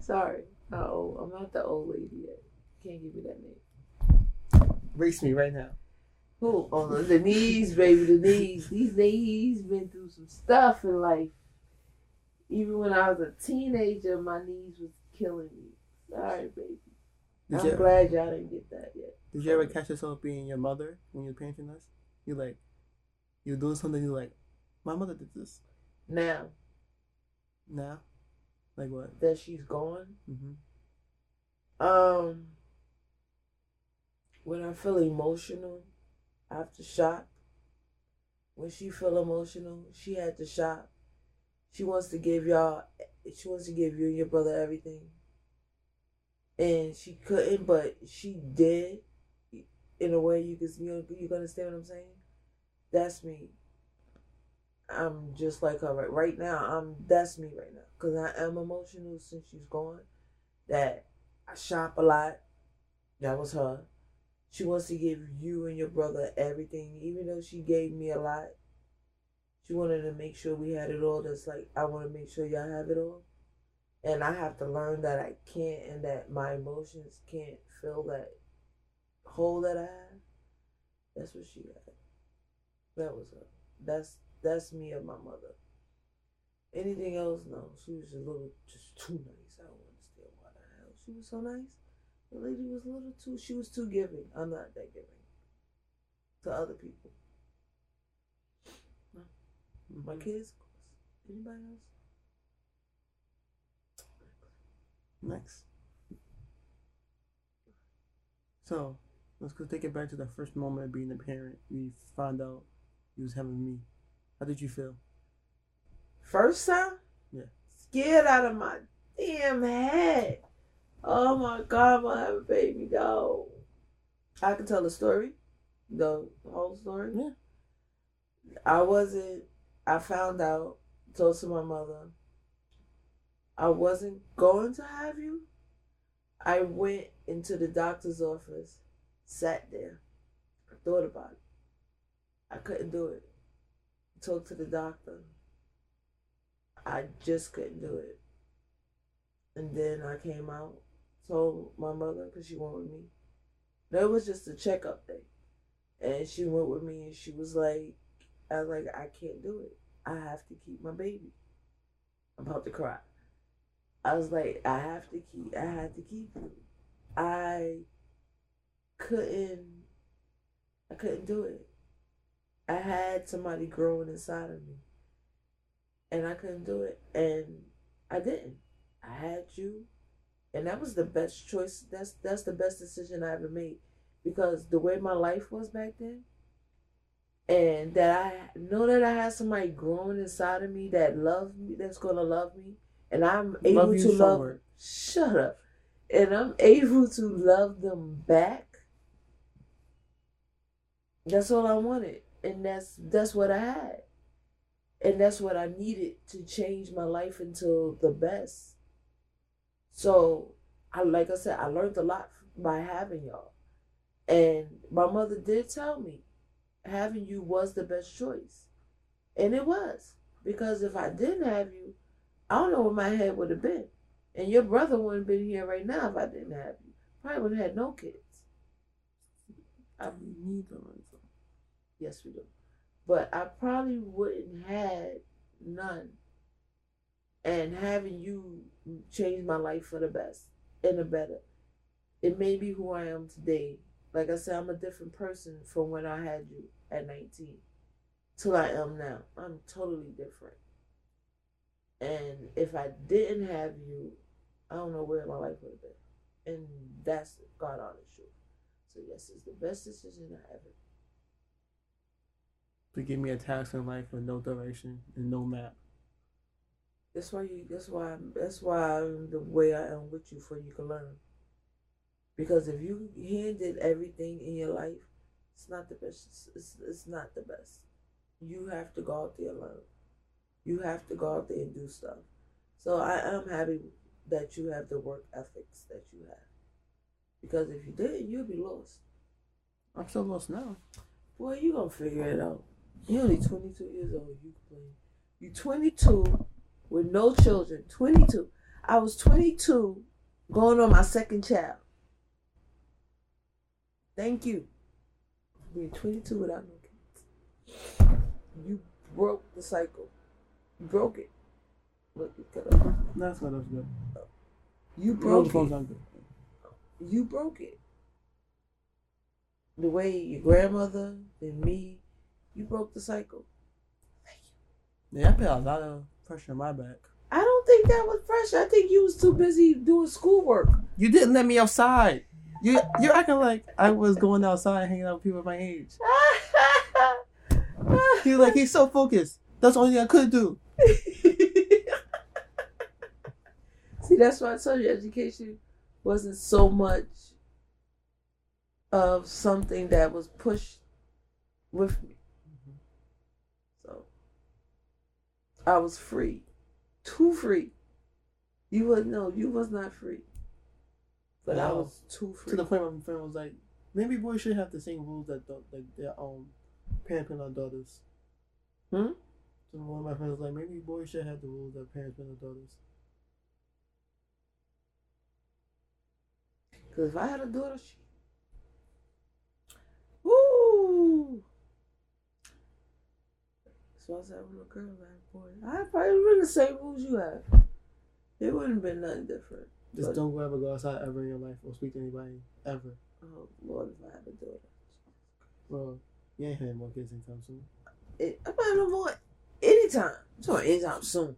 Sorry, not old. I'm not the old lady yet. Can't give me that name. Race me right now. Who? Oh, the- the knees, baby, the knees. These knees been through some stuff in life. Even when I was a teenager, my knees was killing me. Sorry, baby. Did I'm you, glad y'all didn't get that yet. did you ever catch yourself being your mother when you're parenting us? You're like, you're doing something. You're like, my mother did this. Now Now, like what? that she's gone, Mm-hmm. um, when I feel emotional, I have to shop. When she feel emotional, she had to shop. She wants to give y'all. She wants to give you and your brother everything. And she couldn't, but she did. In a way, you can you you understand what I'm saying. That's me. I'm just like her right, right now. I'm that's me right now because I am emotional since she's gone. That I shop a lot. That was her. She wants to give you and your brother everything, even though she gave me a lot. She wanted to make sure we had it all. That's like I want to make sure y'all have it all, and I have to learn that I can't, and that my emotions can't fill that hole that I have. That's what she had. That was her. That's that's me and my mother. Anything else? No. She was a little just too nice. I don't understand why the hell she was so nice. The lady was a little too. She was too giving. I'm not that giving to other people. My mm. kids, of course. Anybody else? Next. So, let's go take it back to the first moment of being a parent. You found out you was having me. How did you feel? First time? Yeah. Scared out of my damn head. Oh my god, I'm gonna have a baby. No. I can tell the story. The whole story. Yeah. I wasn't I found out, told to my mother, I wasn't going to have you. I went into the doctor's office, sat there, thought about it. I couldn't do it. Talked to the doctor. I just couldn't do it. And then I came out, told my mother because she went with me. That was just a checkup day. And she went with me and she was like, I was like, I can't do it. I have to keep my baby. I'm about to cry. I was like, I have to keep, I had to keep. I couldn't, I couldn't do it. I had somebody growing inside of me. And I couldn't do it. And I didn't. I had you. And that was the best choice. That's that's the best decision I ever made. Because the way my life was back then, and that I know that I have somebody growing inside of me that loves me, that's gonna love me, and I'm able Love to love. Shut up, and I'm able to love them back. That's all I wanted, and that's that's what I had, and that's what I needed to change my life into the best. So, I like I said, I learned a lot by having y'all, and my mother did tell me having you was the best choice. And it was. Because if I didn't have you, I don't know where my head would have been. And your brother wouldn't have been here right now if I didn't have you. Probably would have had no kids. I, need so- yes, we do. But I probably wouldn't had none. And having you changed my life for the best and the better. It made me who I am today. Like I said, I'm a different person from when I had you at 19 till I am now. I'm totally different. And if I didn't have you, I don't know where my life would have been. And that's God honest truth. So yes, it's the best decision I ever. To give me a task in life with no direction and no map. That's why you. That's why. I'm, that's why I'm the way I am with you, for you can learn. Because if you handed everything in your life, it's not the best. It's, it's, not the best. You have to go out there alone. You have to go out there and do stuff. So I am happy that you have the work ethics that you have. Because if you didn't, you'd be lost. I'm so lost now. Boy, you gonna figure it out. You're only 22 years old. You complain. You 22 with no children. 22. I was 22 going on my second child. Thank you. Being 22 without no kids. You broke the cycle. You broke it. Look, you cut. That's good. You broke phones it. good. You broke it. The way your grandmother and me, you broke the cycle. Thank you. Yeah, I put a lot of pressure on my back. I don't think that was pressure. I think you was too busy doing schoolwork. You didn't let me outside. You you're acting like I was going outside hanging out with people my age. He's like he's so focused. That's the only thing I could do. See, that's why I told you education wasn't so much of something that was pushed with me. So I was free, too free. You was no, you was not free. But I was too free. To the point where my friend was like, maybe boys should have the same rules that like their um parents put on daughters. Hmm? So one of my friends was like, maybe boys should have the rules that parents put on daughters. Cause if I had a daughter, she, woo. So I said, well, a girl, like boy, I probably been the same rules you have. It wouldn't have been nothing different. Just But- don't ever go outside ever in your life or speak to anybody ever. Oh Lord, if I had a daughter, Well, you ain't having more kids anytime soon. it, I'm not no more. Anytime, I'm talking anytime soon.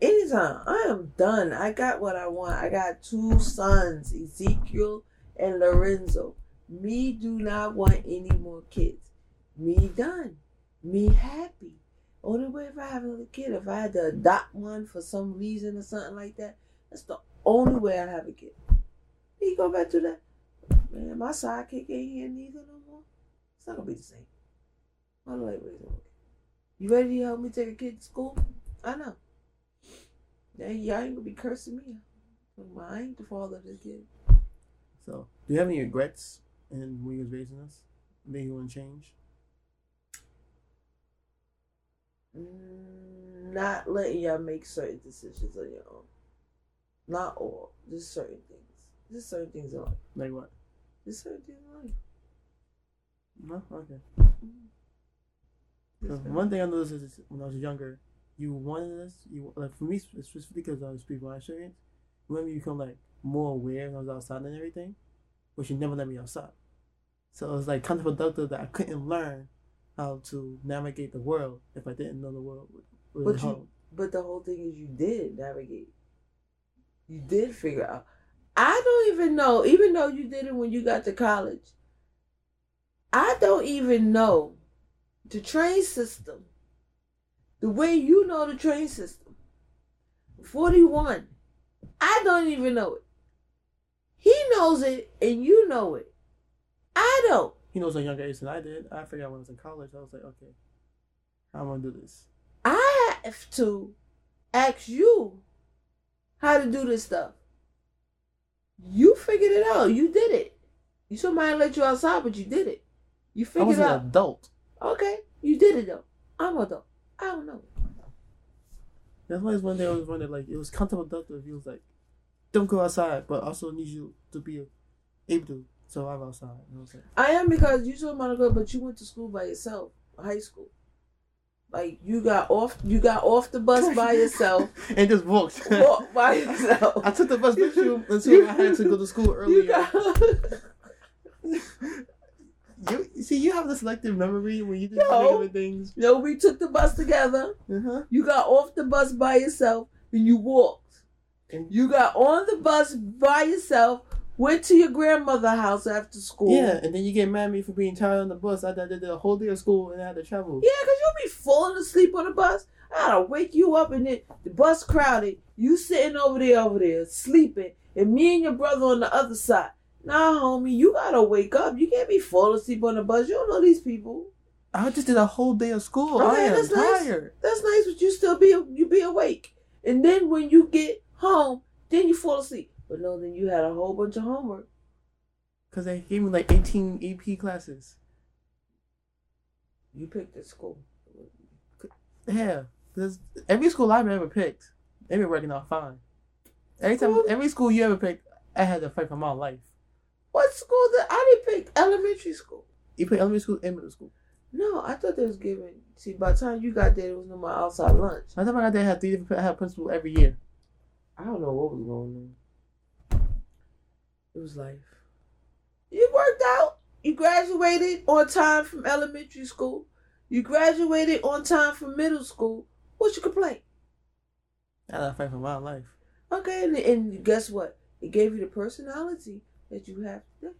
Anytime, I am done. I got what I want. I got two sons, Ezekiel and Lorenzo. Me do not want any more kids. Me done. Me happy. Only way if I have another kid, if I had to adopt one for some reason or something like that, that's the only way I have a kid. You go back to that. Man, my sidekick ain't here neither no more. It's not gonna be the same. I don't like raising. You ready to help me take a kid to school? I know. Yeah, y'all ain't gonna be cursing me. I ain't the father of this kid. So, do you have any regrets in when you was raising us? Maybe you want to change? Mm, Not letting y'all make certain decisions on your own. Not all. Just certain things. Just certain things in life. Like what? Just certain things in life. No? Okay. So certain- one thing I noticed is when I was younger, you wanted this. You like for me specifically because I was speaking my experience. You me to become like more aware when I was outside and everything, but you never let me outside. So it was like counterproductive that I couldn't learn how to navigate the world if I didn't know the world. was But you- But the whole thing is you did navigate. You did figure out. I don't even know, even though you did it when you got to college, I don't even know the train system. The way you know the train system. 41. I don't even know it. He knows it and you know it. I don't. He knows a younger age than I did. I figured out when I was in college. I was like, okay, I'm gonna do this. I have to ask you how to do this stuff. You figured it out. You did it. You somebody let you outside, but you did it. You figured I was it an out. adult. Okay, you did it though. I'm a adult. I don't know. That's why it's one day I was wondering, like, it was counterproductive. He was like, don't go outside, but also need you to be able to survive outside. Was like, I am because you told go, but you went to school by yourself, high school. Like you got off, you got off the bus by yourself, and just walked. walked by yourself. I took the bus with you until I had to go to school You earlier. got, You see, you have the selective memory when you just No. things. no, we took the bus together. Uh-huh. You got off the bus by yourself and you walked. And- You got on the bus by yourself, went to your grandmother's house after school. Yeah, and then you get mad at me for being tired on the bus. I did the whole day of school and I had to travel. Yeah, because you'll be falling asleep on the bus. I gotta wake you up and then the bus crowded. You sitting over there, over there, sleeping, and me and your brother on the other side. Nah, homie, you gotta wake up. You can't be falling asleep on the bus. You don't know these people. I just did a whole day of school. Okay, I am that's nice. tired. That's nice, but you still be you be awake. And then when you get home, then you fall asleep. But no, then you had a whole bunch of homework. Because they gave me like 18 AP classes. You picked at school. Yeah, because every school I've ever picked, they've been working out fine. Every time, every school you ever picked, I had to fight for my life. What school did I didn't pick? Elementary school. You pick elementary school and middle school. No, I thought they was giving. See, by the time you got there, it was no more outside lunch. By the time I got there, I had three different I had principal every year. I don't know what was going on. It was life. You worked out. You graduated on time from elementary school. You graduated on time from middle school. What's your complaint? I to fight for my life. Okay, and, and guess what? It gave you the personality that you have today.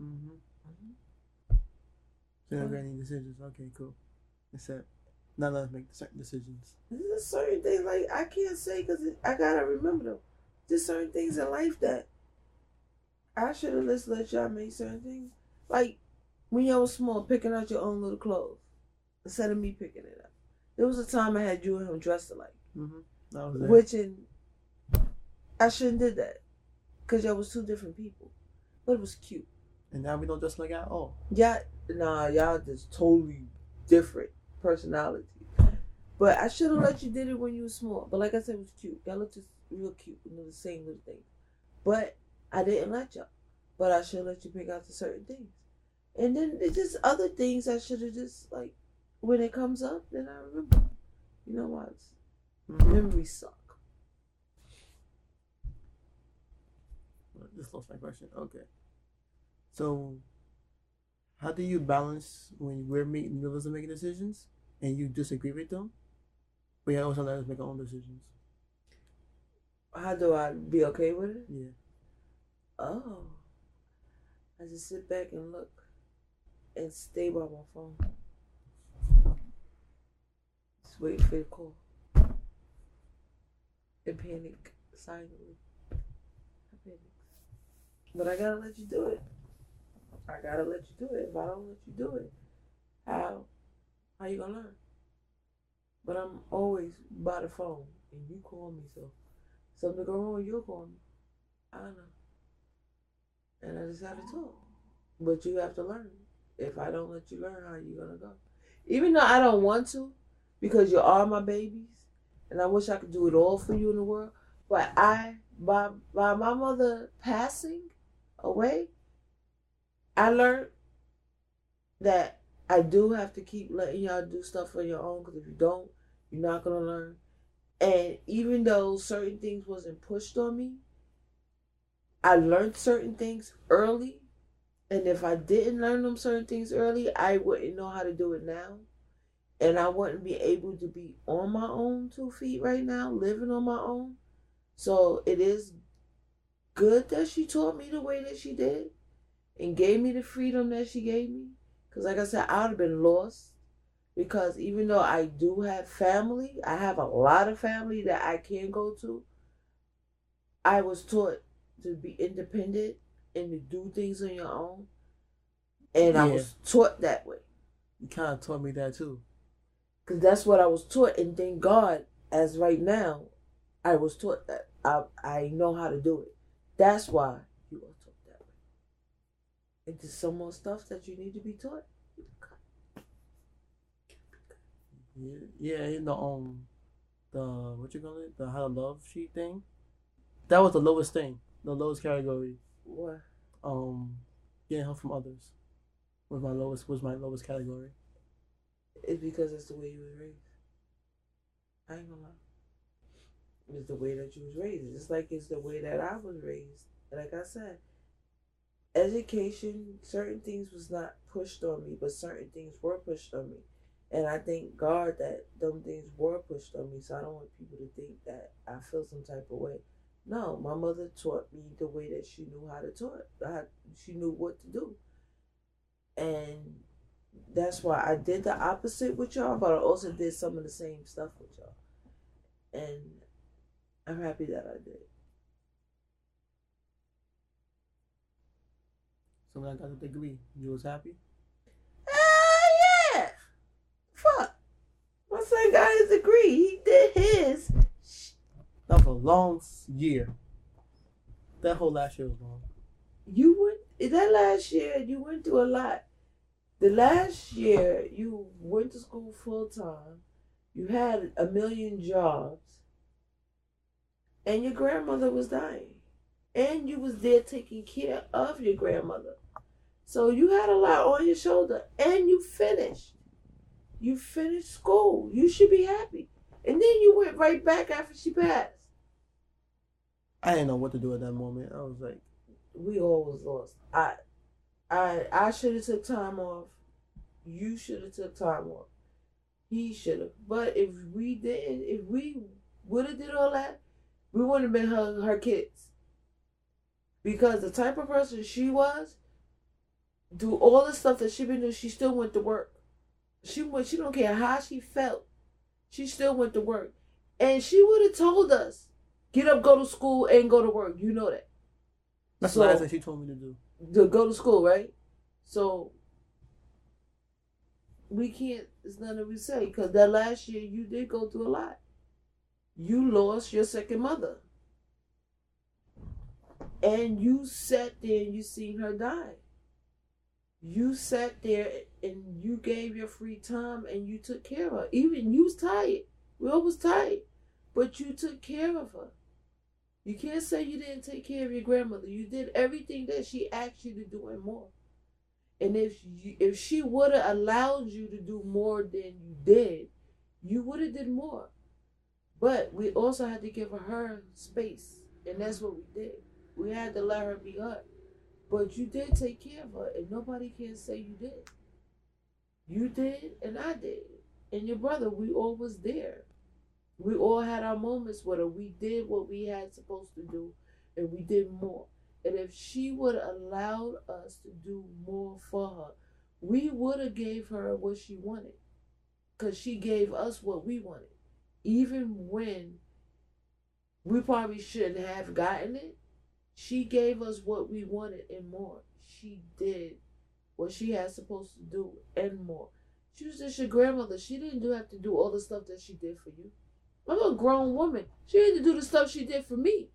Mm-hmm. So you don't got any decisions. Okay, cool. Except not let us make certain decisions. There's certain things like I can't say because I gotta remember them. There's certain things in life that I should have just let y'all make certain things. Like when y'all was small, picking out your own little clothes instead of me picking it up. There was a time I had you and him dressed alike, Mm-hmm. That was it. which in I shouldn't did that because y'all was two different people, but it was cute. and now we don't dress like at all. Yeah, nah, y'all just totally different personality. But I should have let you did it when you were small. But like I said, it was cute. Y'all looked just real cute. You know, the same little thing. But I didn't let y'all. But I should let you pick out the certain things. And then there's just other things I should have just like when it comes up, then I remember. You know what? Mm-hmm. Memories suck. Just lost my question. Okay. So, how do you balance when we're making middle of making decisions and you disagree with them, but you also let us make our own decisions? How do I be okay with it? Yeah. Oh. I just sit back and look and stay by my phone. Just wait for the call. And panic silently. I panic. But I gotta let you do it. I gotta let you do it. If I don't let you do it, how how you gonna learn? But I'm always by the phone and you call me so something go wrong, you'll call me. I don't know. And I just have to talk. But you have to learn. If I don't let you learn, how you gonna go? Even though I don't want to, because you are my babies, and I wish I could do it all for you in the world. But I, by by my mother passing away, I learned that I do have to keep letting y'all do stuff on your own. Because if you don't, you're not gonna learn. And even though certain things wasn't pushed on me, I learned certain things early. And if I didn't learn them certain things early, I wouldn't know how to do it now. And I wouldn't be able to be on my own two feet right now, living on my own. So it is good that she taught me the way that she did and gave me the freedom that she gave me. Because, like I said, I would have been lost. Because even though I do have family, I have a lot of family that I can go to. I was taught to be independent and to do things on your own. And I was taught that way. You kind of taught me that too. Because that's what I was taught. And thank God, as right now, I was taught that. I, I know how to do it. That's why you are taught that way. And there's some more stuff that you need to be taught. Yeah, yeah, you know, um, the what you call it, the how to love sheet thing. That was the lowest thing, the lowest category. What? Um, getting help from others was my lowest was my lowest category. It's because it's the way you was raised. I ain't gonna lie. It's the way that you was raised. It's like it's the way that I was raised. Like I said, education, certain things was not pushed on me, but certain things were pushed on me. And I thank God that them things were pushed on me. So I don't want people to think that I feel some type of way. No, my mother taught me the way that she knew how to taught. How, she knew what to do. And that's why I did the opposite with y'all, but I also did some of the same stuff with y'all. And I'm happy that I did. So when I got the degree, you was happy. Ah, yeah. Fuck. My son got his degree. He did his. That was a long year. That whole last year was long. You went that last year. You went through a lot. The last year you went to school full time. You had a million jobs, and your grandmother was dying, and you was there taking care of your grandmother. So you had a lot on your shoulder, and you finished. You finished school. You should be happy. And then you went right back after she passed. I didn't know what to do at that moment. I was like, we all was lost. I I I should have took time off. You should have took time off. He should have. But if we didn't, if we would have did all that, we wouldn't have been her her kids. Because the type of person she was, do all the stuff that she been doing, she still went to work. She went. She don't care how she felt. She still went to work, and she would have told us, "Get up, go to school, and go to work." You know that that's So- the last thing she told me to do. to go to school, right? So we can't. It's nothing we say because that last year you did go through a lot. You lost your second mother, and you sat there and you seen her die. You sat there and you gave your free time and you took care of her. Even you was tired. We all was tired, but you took care of her. You can't say you didn't take care of your grandmother. You did everything that she asked you to do and more. And if you, if she would have allowed you to do more than you did, you would have did more. But we also had to give her space, and that's what we did. We had to let her be her. But you did take care of her, and nobody can say you did. You did, and I did, and your brother. We all was there. We all had our moments with her. We did what we had supposed to do, and we did more. And if she would have allowed us to do more for her, we would have gave her what she wanted. Because she gave us what we wanted. Even when we probably shouldn't have gotten it, she gave us what we wanted and more. She did what she had supposed to do and more. She was just your grandmother. She didn't do have to do all the stuff that she did for you. I'm a grown woman. She had to do the stuff she did for me.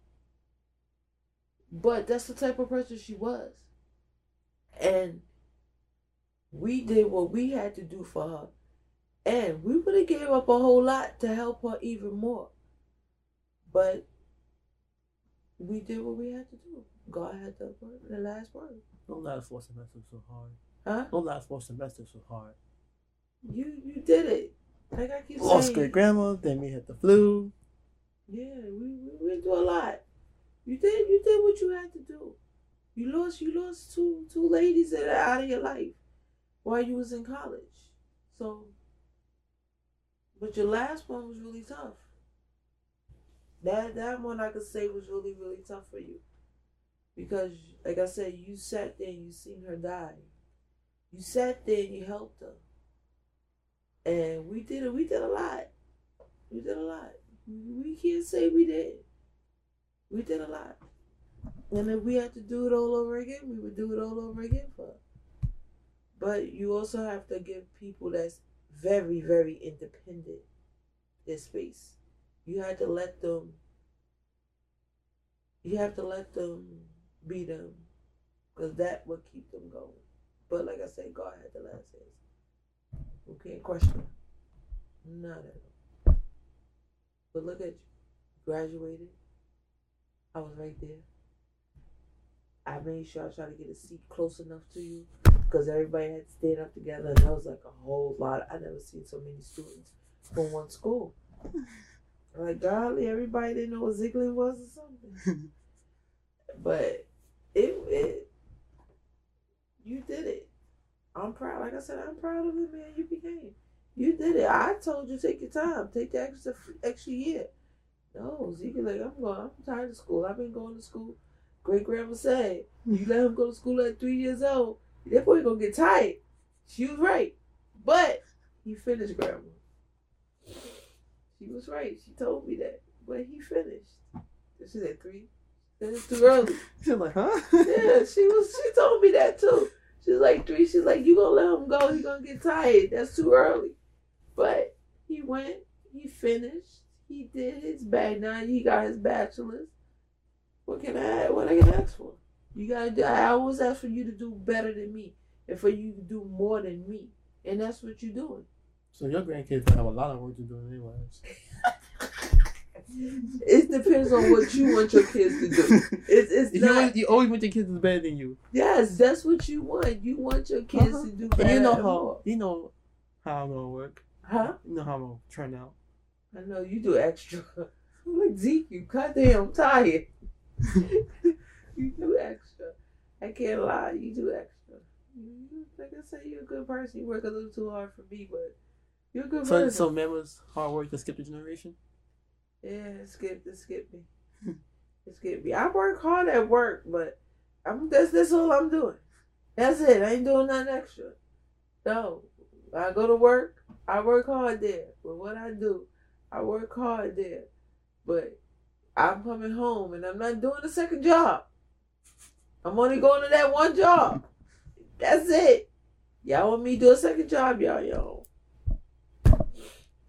But that's the type of person she was. And we did what we had to do for her. And we would have gave up a whole lot to help her even more. But we did what we had to do. God had the word, the last word. Don't let us four semesters so hard. Huh? Don't let us so hard. You you did it. Like I keep saying Lost saying. great grandma, then we had the flu. Yeah, we, we we went through a lot. You did you did what you had to do. You lost you lost two two ladies that are out of your life while you was in college. So but your last one was really tough. That that one I could say was really, really tough for you. Because like I said, you sat there and you seen her die. You sat there and you helped her. And we did it we did a lot. We did a lot. We can't say we did. We did a lot. And if we had to do it all over again, we would do it all over again for her. But you also have to give people that's very, very independent their space. You have to let them you have to let them be them. Because that will keep them going. But like I said, God had the last say. We can't question. Not at all. But look at you. Graduated. I was right there. I made sure I tried to get a seat close enough to you because everybody had to stand up together, and that was like a whole lot. I never seen so many students from one school. Like, golly, everybody didn't know what Ziegler was or something. but it, it, you did it. I'm proud. Like I said, I'm proud of it, man. You became. You did it. I told you take your time, take the extra extra year. No, Zeke like I'm going. I'm tired of school. I've been going to school. Great grandma said you let him go to school at three years old. That boy gonna get tired. She was right, but he finished grandma. She was right. She told me that, but he finished. She said three. It's too early. She's like, huh? yeah, she was. She told me that too. She's like three. She's like, you gonna let him go? He gonna get tired. That's too early. But he went. He finished. He did his bag. Now he got his bachelor's. What can I? What I can ask for? You gotta do. I always ask for you to do better than me, and for you to do more than me, and that's what you're doing. So your grandkids have a lot of work to do anyways. It depends on what you want your kids to do. It's it's you, not. you always want your kids to be better than you. Yes, that's what you want. You want your kids Uh-huh. to do better. you know how you know how I'm gonna work. Huh? You know how I'm gonna turn out. I know you do extra. I'm like Zeke, you goddamn I'm tired. you do extra. I can't lie, you do extra. Like I said, you're a good person. You work a little too hard for me, but you're a good So so members hard work to skip the generation. yeah, it skipped it skipped me. it skipped me. I work hard at work, but I'm that's that's all I'm doing. That's it. I ain't doing nothing extra. No. I go to work, I work hard there. But what I do, I work hard there. But I'm coming home and I'm not doing a second job. I'm only going to that one job. That's it. Y'all want me to do a second job, y'all, y'all.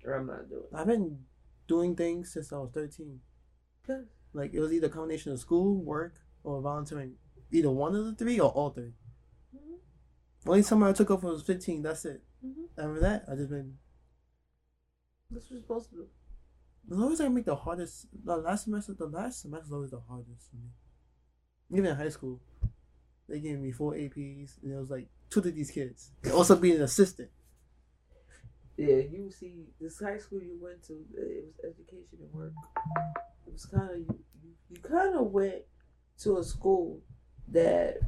Or I'm not doing. I've been doing things since I was 13. Good. Like it was either a combination of school, work, or volunteering. Either one of the three or all 3 Mhm. Only summer I took off was 15. That's it. Mhm. After that, I just been. That's what you're supposed to do. As long as I make the hardest, the last semester, the last semester is always the hardest for me. Even in high school, they gave me four APs, and it was like two of these kids, and also being an assistant. Yeah, you see, this high school you went to, uh, it was education and work. It was kind of you. You, kind of went to a school that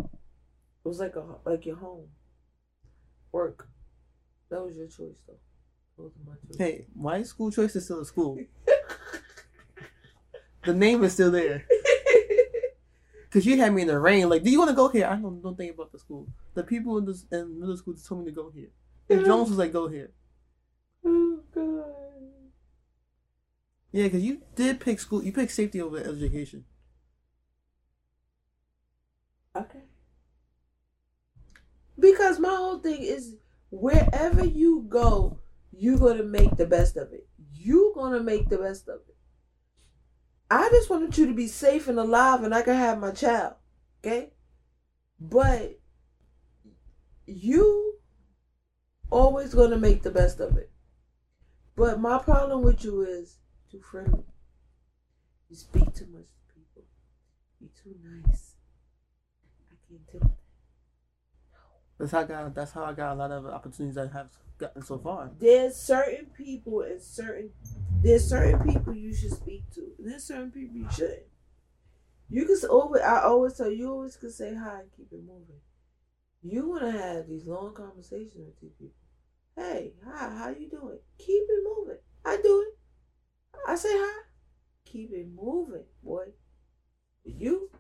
was like a like your home. Work. That was your choice, though. My choice. Hey, my school choice is still a school. The name is still there. Cause you had me in the rain. Like, do you want to go here? I don't don't think about the school. The people in this in middle school just told me to go here. And Jones was like, go here. Yeah, cause you did pick school. You picked safety over education. Okay. Because my whole thing is wherever you go, you're gonna make the best of it. You're gonna make the best of it. I just wanted you to be safe and alive and I can have my child. Okay? But you always gonna make the best of it. But my problem with you is too friendly. You speak too much to people. You're too nice. I can't tell that. That's how I got. That's how I got a lot of opportunities I have gotten so far. There's certain people and certain there's certain people you should speak to. And there's certain people you shouldn't. You can always I always tell you, you always can say hi and keep it moving. You wanna have these long conversations with these people. Hey, hi, how you doing? Keep it moving. I do it. I say hi. Keep it moving, boy. You.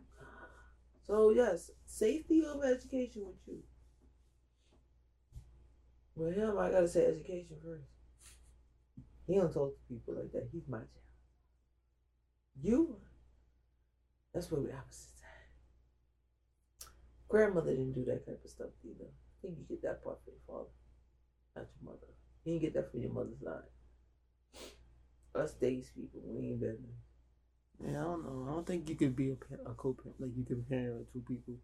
So yes, safety over education with you. With him, I gotta say education first. He don't talk to people like that. He's my child. You, that's where we opposites. Grandmother didn't do that type of stuff either. I think you get that part from your father, not your mother. You didn't get that from your mother's line. Us days people, we ain't been there. Yeah, I don't know. I don't think you could be a, a co-parent. Like you could parent two people.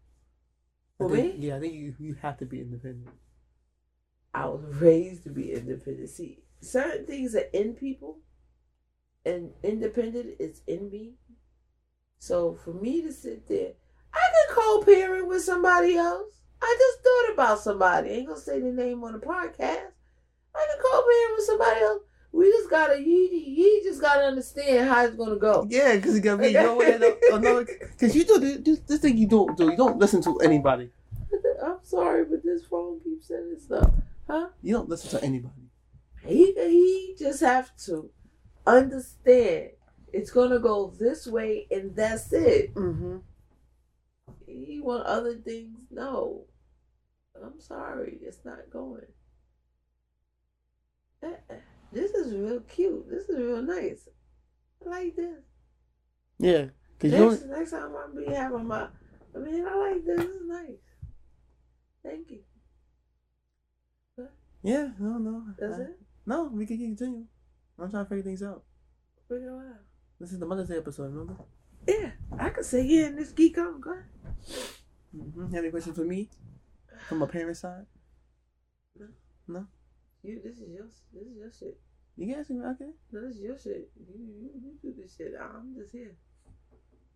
For think- me? Yeah, I think you you have to be independent. I was raised to be independent. See, certain things are in people, and independent is in me. So for me to sit there, I could co-parent with somebody else. I just thought about somebody. ain't gonna say the name on the podcast. I can co-parent with somebody else. We just gotta, you, you just gotta understand how it's gonna go. Yeah, because you gotta be your way. Because you do this, this, this thing you don't do. You don't listen to anybody. I'm sorry, but this phone keeps sending stuff. Huh? You don't listen to anybody. He he just have to understand it's gonna go this way and that's it. Mm-hmm. He want other things. No, I'm sorry, it's not going. Uh-uh. This is real cute. This is real nice. I like this. Yeah, because you Next, next time I'll be having my. I mean, I like this. This is nice. Thank you. Yeah, no, no. That's I- it. No, we can continue. I'm trying to figure things out. Figure it out. This is the Mother's Day episode, remember? Yeah, I could say yeah. And this geek on. Go ahead. Mm-hmm. Have any questions for me from a parent side? No. No. You, this is your, this is your shit. You ask me. Okay. No, this is your shit. You, you, you do this shit. I'm just here.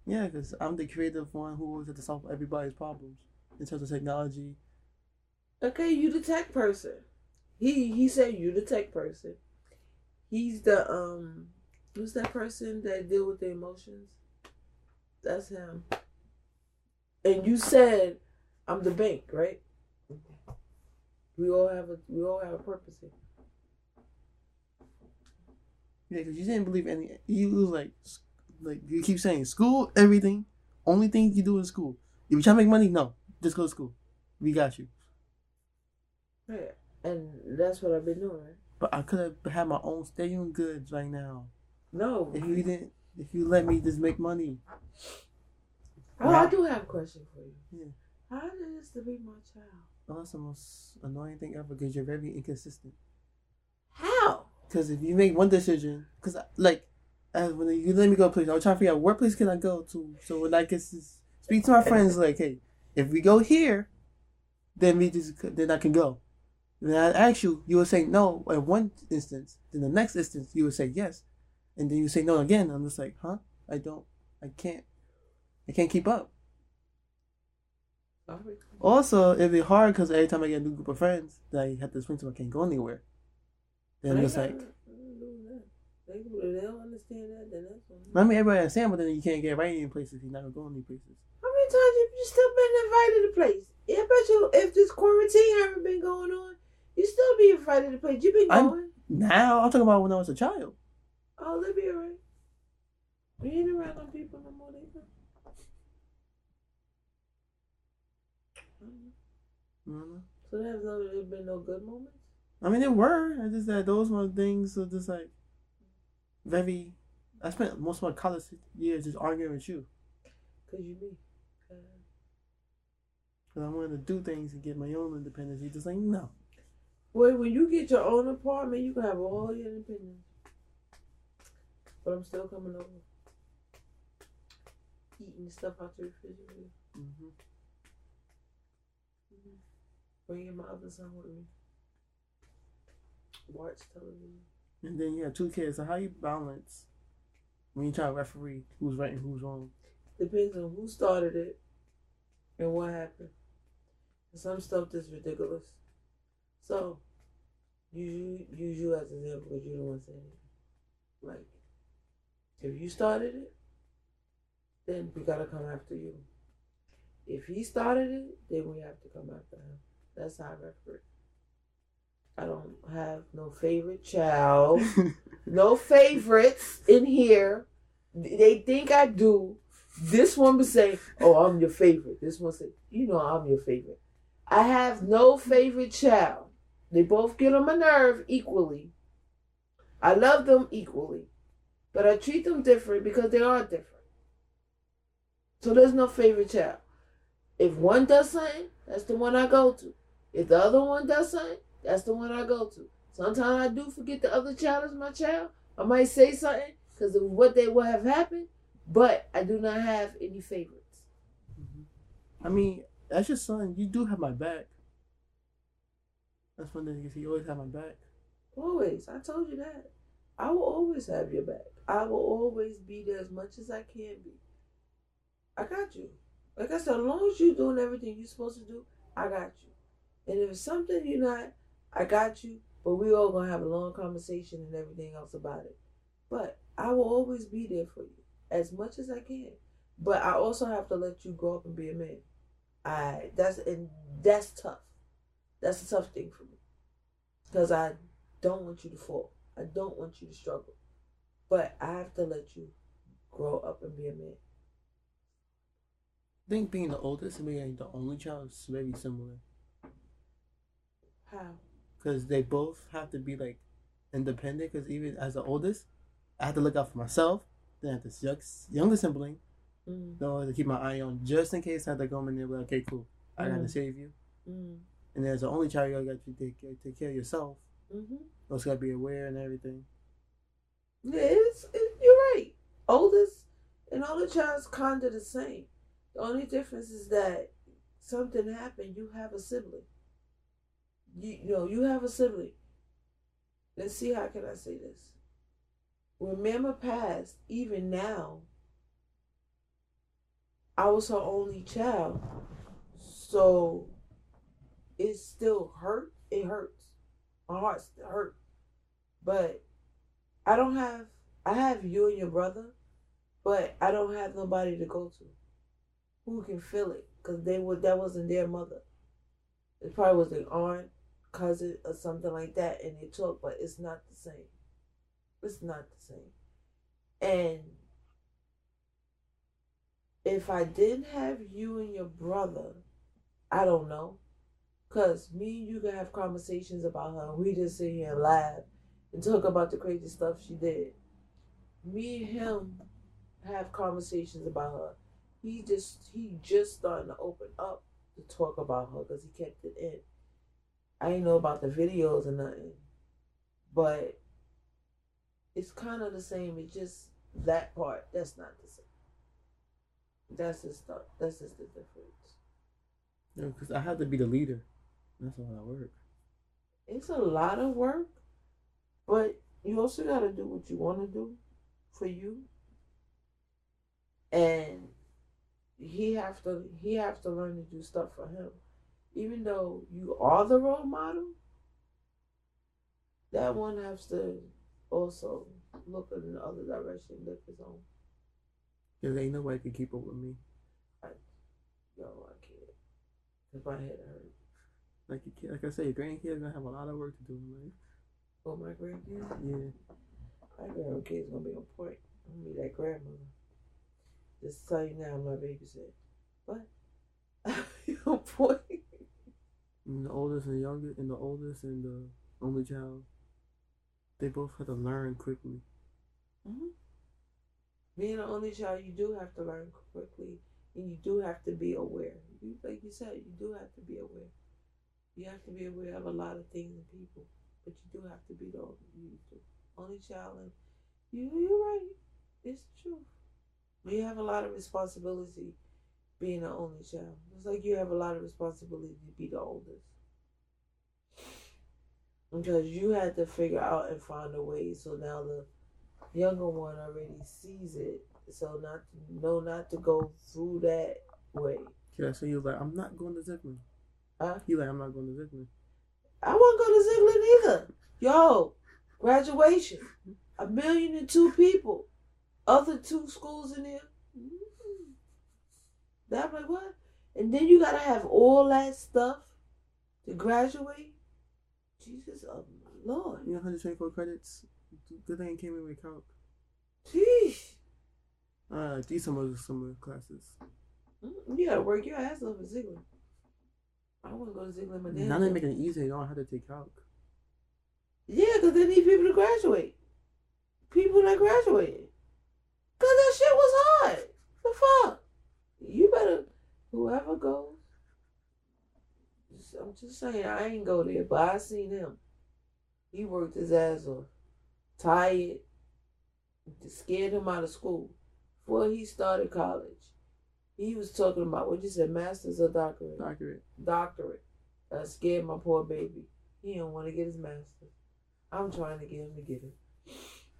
Yeah, because I'm the creative one who always have to solve everybody's problems in terms of technology. Okay, you the tech person. He he said you the tech person. He's the um, who's that person that deal with the emotions? That's him. And you said I'm the bank, right? We all have a we all have a purpose here. Yeah, because you didn't believe any. You was like, like you keep saying school, everything. Only thing you do is school. If you trying to make money, no, just go to school. We got you. Yeah. And that's what I've been doing. Right? But I could have had my own stadium goods right now. No. If you didn't, if you let me just make money. Oh, I do have a question for you. Yeah. did this to be my child? Oh, that's the most annoying thing ever because you're very inconsistent. How? Because if you make one decision, because like, as when you let me go to a place, I was trying to figure out what place can I go to. So when I can speak to my friends, like, hey, if we go here, then we just then I can go. When I ask you, you would say no at one instance. Then the next instance, you would say yes, and then you say no again. I'm just like, huh? I don't, I can't, I can't keep up. Also, it'd be hard because every time I get a new group of friends, that I have to explain to them I can't go anywhere. Then I'm just like, They, they don't understand that, then that's I mean, everybody understand, but then you can't get right in places. You're not gonna go any places. How many times have you still been invited to place? Yeah, I bet you if this quarantine haven't been going on, you still be invited to place. You been I'm- going. Now I'm talking about when I was a child. Oh, they'll be alright. We ain't around them people no more. They So there's no, there's been no good moments. I mean, there were. It's just that those were things that just like very. I spent most of my college years just arguing with you Cause you be. Uh, because I wanted to do things and get my own independence. You just like no. Well, when you get your own apartment, you can have all your independence. But I'm still coming over. Eating stuff out the refrigerator. hmm Bringing my other son with me. Watch television. And then you have two kids. So how you balance when you try to referee who's right and who's wrong? Depends on who started it and what happened. Some stuff that's ridiculous. So, use you, use you as an example because you're the one saying it. Like, if you started it, then we gotta come after you. If he started it, then we have to come after him. That's how I referee. I don't have no favorite child. no favorites in here. They think I do. This one would say, "Oh, I'm your favorite." This one say, "You know, I'm your favorite." I have no favorite child. They both get on my nerve equally. I love them equally, but I treat them different because they are different. So there's no favorite child. If one does something, that's the one I go to. If the other one does something, that's the one I go to. Sometimes I do forget the other child is my child. I might say something because of what they would have happened, but I do not have any favorites. Mm-hmm. I mean, that's your son. You do have my back. That's one thing you see. You always have my back. Always. I told you that. I will always have your back. I will always be there as much as I can be. I got you. Like I said, as long as you're doing everything you're supposed to do, I got you. And if it's something you're not, I got you. But we all gonna have a long conversation and everything else about it. But I will always be there for you as much as I can. But I also have to let you grow up and be a man. I that's and that's tough. That's a tough thing for me. Because I don't want you to fall. I don't want you to struggle. But I have to let you grow up and be a man. I think being the oldest and being the only child is very similar How? because they both have to be like independent. Because even as the oldest, I have to look out for myself. Then I have this young, younger sibling, Mm, though to keep my eye on just in case I have to go in there. Like, okay, cool, I gotta Mm. save you. mm, And as the only child, you got to take take care of yourself. mm-hmm. You also gotta be aware and everything. Yeah, it's, it, you're right. Oldest and older child's kind of the same. The only difference is that something happened. You have a sibling. You, you know, you have a sibling. Let's see, how can I say this? When Mama passed, even now, I was her only child. So it still hurt. It hurts. My heart still hurt. But I don't have I have you and your brother, but I don't have nobody to go to who can feel it because they were that wasn't their mother. It probably was their aunt, cousin, or something like that, and they talk, but it's not the same. It's not the same. And if I didn't have you and your brother, I don't know. Cause me and you can have conversations about her. We just sit here and laugh and talk about the crazy stuff she did. Me and him have conversations about her. He just he just starting to open up to talk about her because he kept it in. I didn't know about the videos or nothing, but it's kind of the same. It's just that part that's not the same. That's just the, that's just the difference. Yeah, because I have to be the leader. That's all I work. It's a lot of work, but you also got to do what you want to do for you. And he have to he have to learn to do stuff for him. Even though you are the role model, that one has to also look in the other direction, live his own. Because ain't nobody can keep up with me. Yo, I can't. Cause my head hurt. Like you like I say, your grandkids gonna have a lot of work to do in life. Oh, my grandkids. Yeah. My grandkids gonna be on point. I'm gonna be that grandmother. Just tell you now, I'm not babysitting. But you on point. And the oldest and youngest, and the oldest and the only child, they both have to learn quickly. Mm-hmm. Being the only child, you do have to learn quickly, and you do have to be aware. You, like you said, you do have to be aware. You have to be aware of a lot of things and people, but you do have to be the only, you only child. And you, you're right. It's true. You have a lot of responsibility being the only child. It's like you have a lot of responsibility to be the oldest. Because you had to figure out and find a way so now the younger one already sees it. So not to know not to go through that way. Yeah, so he was like, I'm not going to Zeppelin. Huh? He like, I'm not going to Zeppelin. I won't go to Ziegler either. Yo, graduation. A million and two people. Other two schools in there. Mm-hmm. That like what? And then you gotta have all that stuff to graduate. Jesus, oh my Lord. You know, 124 credits. Good thing it came in with calc. Jeez. Uh, these summer summer classes. You gotta work your ass off at Ziegler. I want to go to Ziegler my Now they're self. making it easier. You don't have to take calc. Yeah, because they need people to graduate. People that graduated. Because that shit was hard. The fuck? Whoever goes. I'm just saying, I ain't go there, but I seen him. He worked his ass off. Tired. Scared him out of school. Before he started college, he was talking about what you said, master's or doctorate? Doctorate. doctorate. That scared my poor baby. He don't want to get his master's. I'm trying to get him to get it.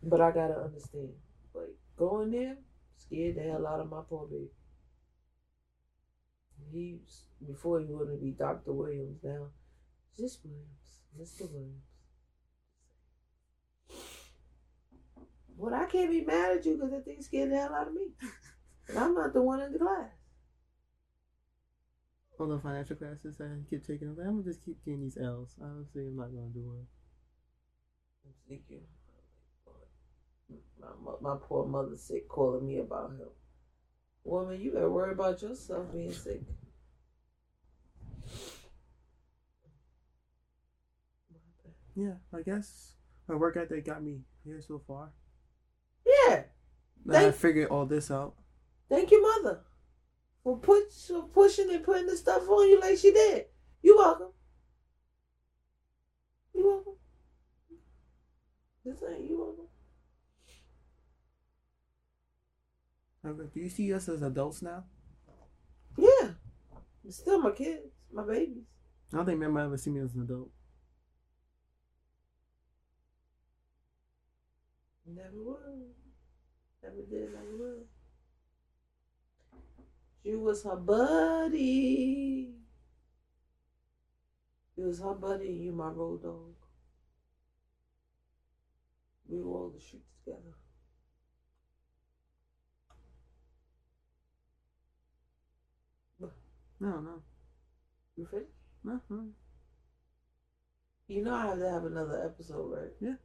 But I gotta understand. Like going there, scared the hell out of my poor baby. He before he wanted to be Dr. Williams now. Just Williams. Mr. Williams. Well, I can't be mad at you because that thing scared the hell out of me. And I'm not the one in the class. All the financial classes I keep taking. I'm like, I'm gonna just keep getting these L's. Obviously, I'm not gonna do one. I'm thinking, my, my poor mother sick calling me about him. Woman, you better worry about yourself being sick. Yeah, I guess my work ethic got me here so far. Yeah, Now I figured all this out. thank you, mother for put for pushing and putting the stuff on you like she did. You welcome. You welcome. This ain't you welcome. Do you see us as adults now? Yeah, It's still my kids, my babies. I don't think Mama ever see me as an adult. Never will. Never did, never will. You was her buddy. You was her buddy and you my road dog. We were all the streets together. No, no, You finished? no, no. You know I have to have another episode, right? Yeah.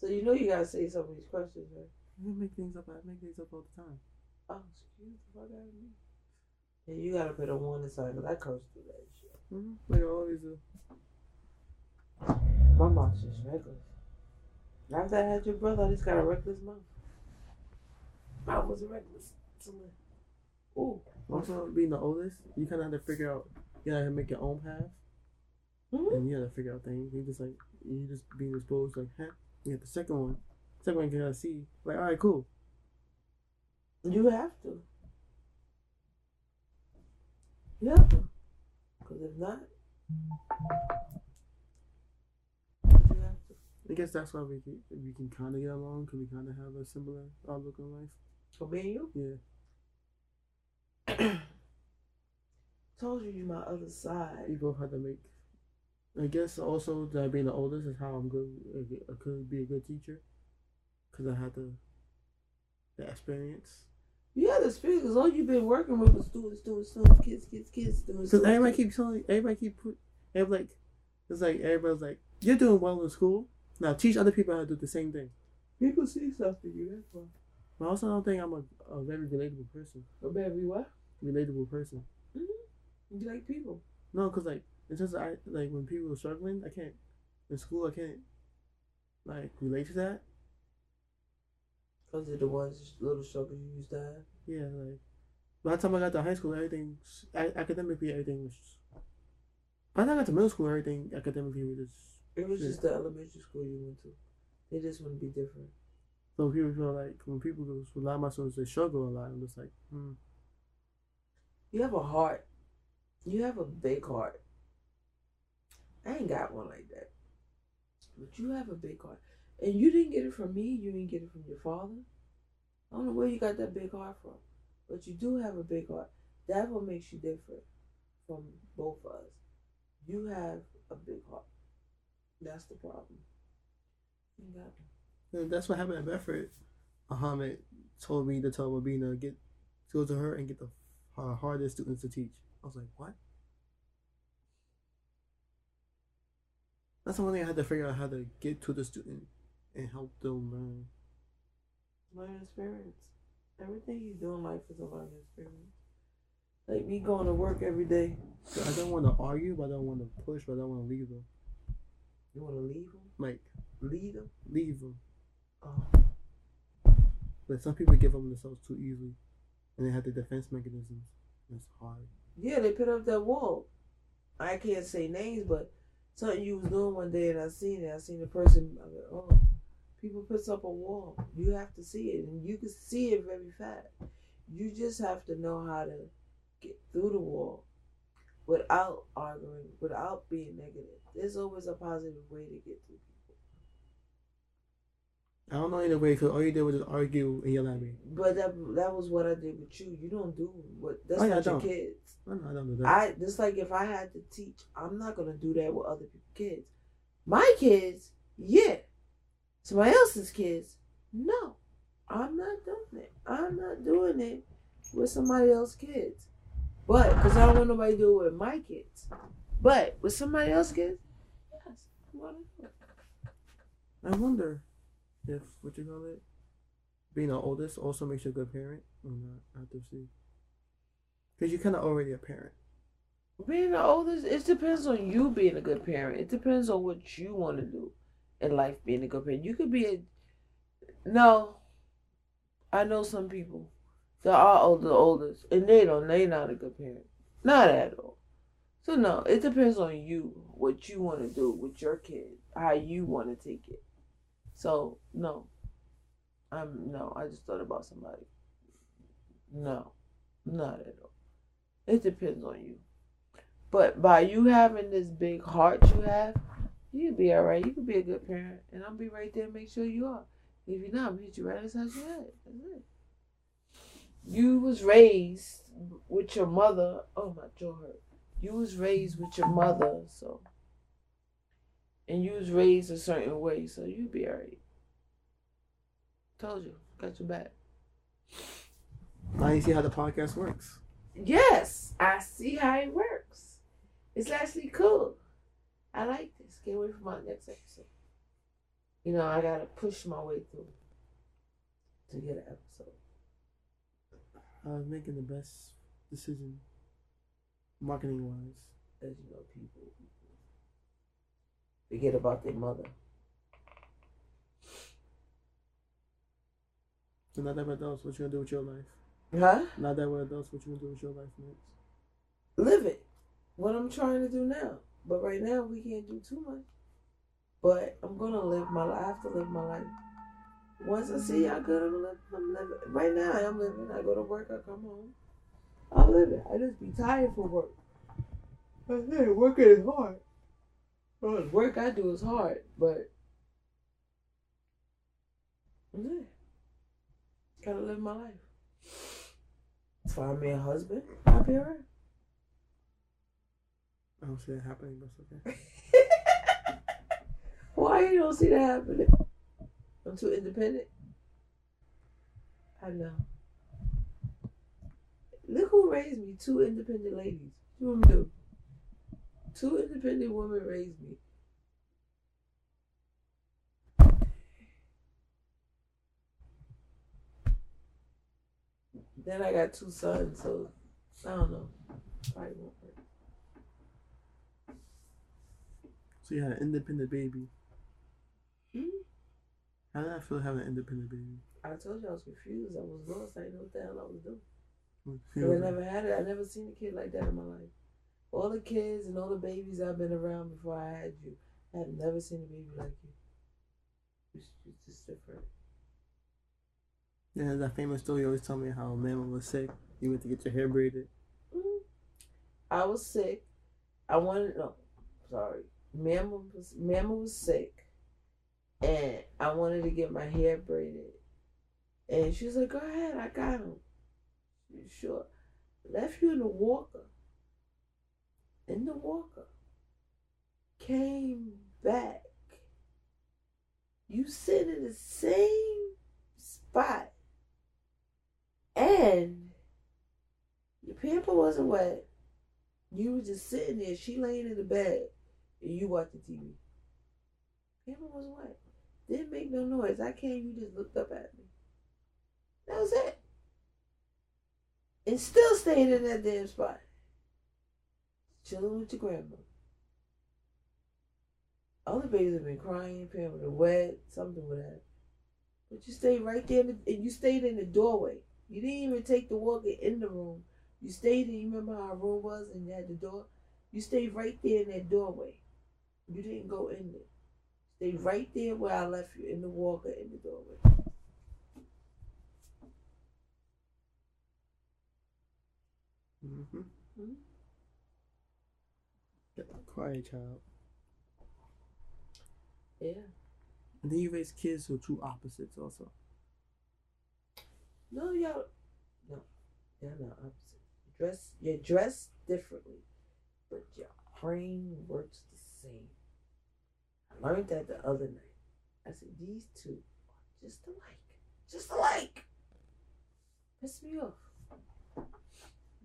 So you know you gotta say some of these questions, right? You make things up. I make things up all the time. Oh, excuse the fuck out of me. And you gotta put a warning sign because I curse through that shit. hmm Like I always do. My mouth's just reckless. After I had your brother, I just got a reckless mom. I was reckless. Ooh. Also, being the oldest, you kind of have to figure out you gotta make your own path, Mhm. and you gotta figure out things. You just like you just being exposed like, huh? You got the second one. Second one you gotta see. Like, all right, cool. You have to. You have to. Because if not, you have to. I guess that's why we can, we can kind of get along because we kind of have a similar outlook on life. For me and you, Yeah, told you you my other side. You both had to make. I guess also that being the oldest is how I'm good. I could be a good teacher because I had the the experience. You had the experience because all you've been working with was students, students, students, kids, kids, kids, students. Because everybody students. keep telling, everybody keep put, everybody like, it's like everybody's like, you're doing well in school. Now teach other people how to do the same thing. People see stuff in you, that's why. But I also don't think I'm a, a very relatable person. But baby, what? Relatable person. Mm-hmm. You like people. No, cause like it's just I like when people are struggling, I can't in school. I can't like relate to that. Because they're the ones, little struggles you used to have. Yeah, like by the time I got to high school, everything a- academically everything was. By the time I got to middle school, everything academically was just. It was Yeah. just the elementary school you went to. They just want to be different. So people feel like when people go, a lot of my students they struggle a lot. I'm just like, hmm. You have a heart. You have a big heart. I ain't got one like that. But you have a big heart. And you didn't get it from me. You didn't get it from your father. I don't know where you got that big heart from. But you do have a big heart. That's what makes you different from both of us. You have a big heart. That's the problem. And that's what happened at Bedford. Muhammad told me to tell Rabina get go to her and get the uh, hardest students to teach. I was like, what? That's the one thing I had to figure out how to get to the student and help them learn. Learn experience. Everything you do in life is a learning experience. Like me going to work every day. So I don't want to argue, but I don't want to push, but I don't want to leave them. You want to leave them? Like Lead them? leave them. Oh. But some people give up on themselves too easily, and they have the defense mechanisms. It's hard. Yeah, they put up that wall. I can't say names, but something you was doing one day and I seen it. I seen the person. I go, oh, people puts up a wall. You have to see it, and you can see it very fast. You just have to know how to get through the wall without arguing, without being negative. There's always a positive way to get through. I don't know either way because all you did was just argue and yell at me. But that that was what I did with you. You don't do what that's Oh, yeah, not your kids. I know I don't do that. I just like if I had to teach, I'm not gonna do that with other people's kids. My kids, yeah. Somebody else's kids, no. I'm not doing it. I'm not doing it with somebody else's kids. But because I don't want nobody to do it with my kids. But with somebody else's kids, yes, I'm gonna do it. I wonder if what you call it, being the oldest also makes you a good parent or not. I have to see. Because you're kind of already a parent. Being the oldest, it depends on you being a good parent. It depends on what you want to do in life being a good parent. You could be a no. I know some people that are older, oldest, and they don't. They not a good parent. Not at all. So no, it depends on you what you want to do with your kid, how you want to take it. So no, I'm no. I just thought about somebody. No, not at all. It depends on you. But by you having this big heart you have, you'll be all right. You could be a good parent, and I'll be right there to make sure you are. If you're not, I'm hit you right inside your head. That's it. You was raised with your mother. Oh my jaw hurt. You was raised with your mother, so and you was raised a certain way, so you'll be all right. Told you, got your back. Now you see how the podcast works. Yes, I see how it works. It's actually cool. I like this. Can't wait for my next episode. You know, I gotta push my way through to get an episode. I was making the best decision, marketing wise. As you know, people forget about their mother. So now that we're adults, what you gonna do with your life? Huh? Now that we're adults, what you gonna do with your life next? Live it. what I'm trying to do now. But right now we can't do too much. But I'm gonna live my life. I have to live my life. Once I see how good I'm living, I'm living. Right now I'm living. I go to work, I come home. I'm living. I just be tired for work. I say working is hard. Well, the work I do is hard, but yeah. Gotta live my life. Find me a husband, I'll be alright. I don't see that happening, but it's okay. Why you don't see that happening? I'm too independent. I know. Look who raised me. Two independent ladies. What you want me to do? Two independent women raised me. Then I got two sons, so I don't know. Probably won't work. So you had an independent baby. Hmm? How did I feel having an independent baby? I told you I was confused. I was lost. I didn't know what the hell I was doing. I never had it. I never seen a kid like that in my life. All the kids and all the babies I've been around before I had you, I have never seen a baby like you. It's, it's just different. Yeah, that famous story you always tell me how Mama was sick. You went to get your hair braided. Mhm. I was sick. I wanted no, sorry. Mama was Mama was sick, and I wanted to get my hair braided, and she was like, "Go ahead, I got him." You sure? Left you in the walker. In the walker. Came back. You sit in the same spot, and your pamper wasn't wet. You were just sitting there. She laying in the bed, and you watching TV. Pamper wasn't wet. Didn't make no noise. I came. You just looked up at me. That was it. And still stayed in that damn spot, chilling with your grandma. Other babies have been crying, pampered, or wet, something with that. But you stayed right there, in the, and you stayed in the doorway. You didn't even take the walker in the room. You stayed in, you remember how our room was and you had the door? You stayed right there in that doorway. You didn't go in there. Stay right there where I left you, in the walker, in the doorway. Mm-hmm. Mhm. Quiet child. Yeah. And then you raise kids who are two opposites also. No, y'all. No, y'all not opposite. Dress, you're dressed differently, but your brain works the same. I learned that the other night. I said these two are just alike, just alike. Piss me off.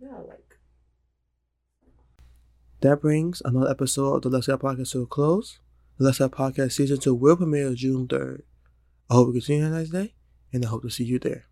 They're alike. That brings another episode of the Let's Get Podcast to a close. The Let's Get Podcast season two will premiere June 3rd. I hope you continue a nice day, and I hope to see you there.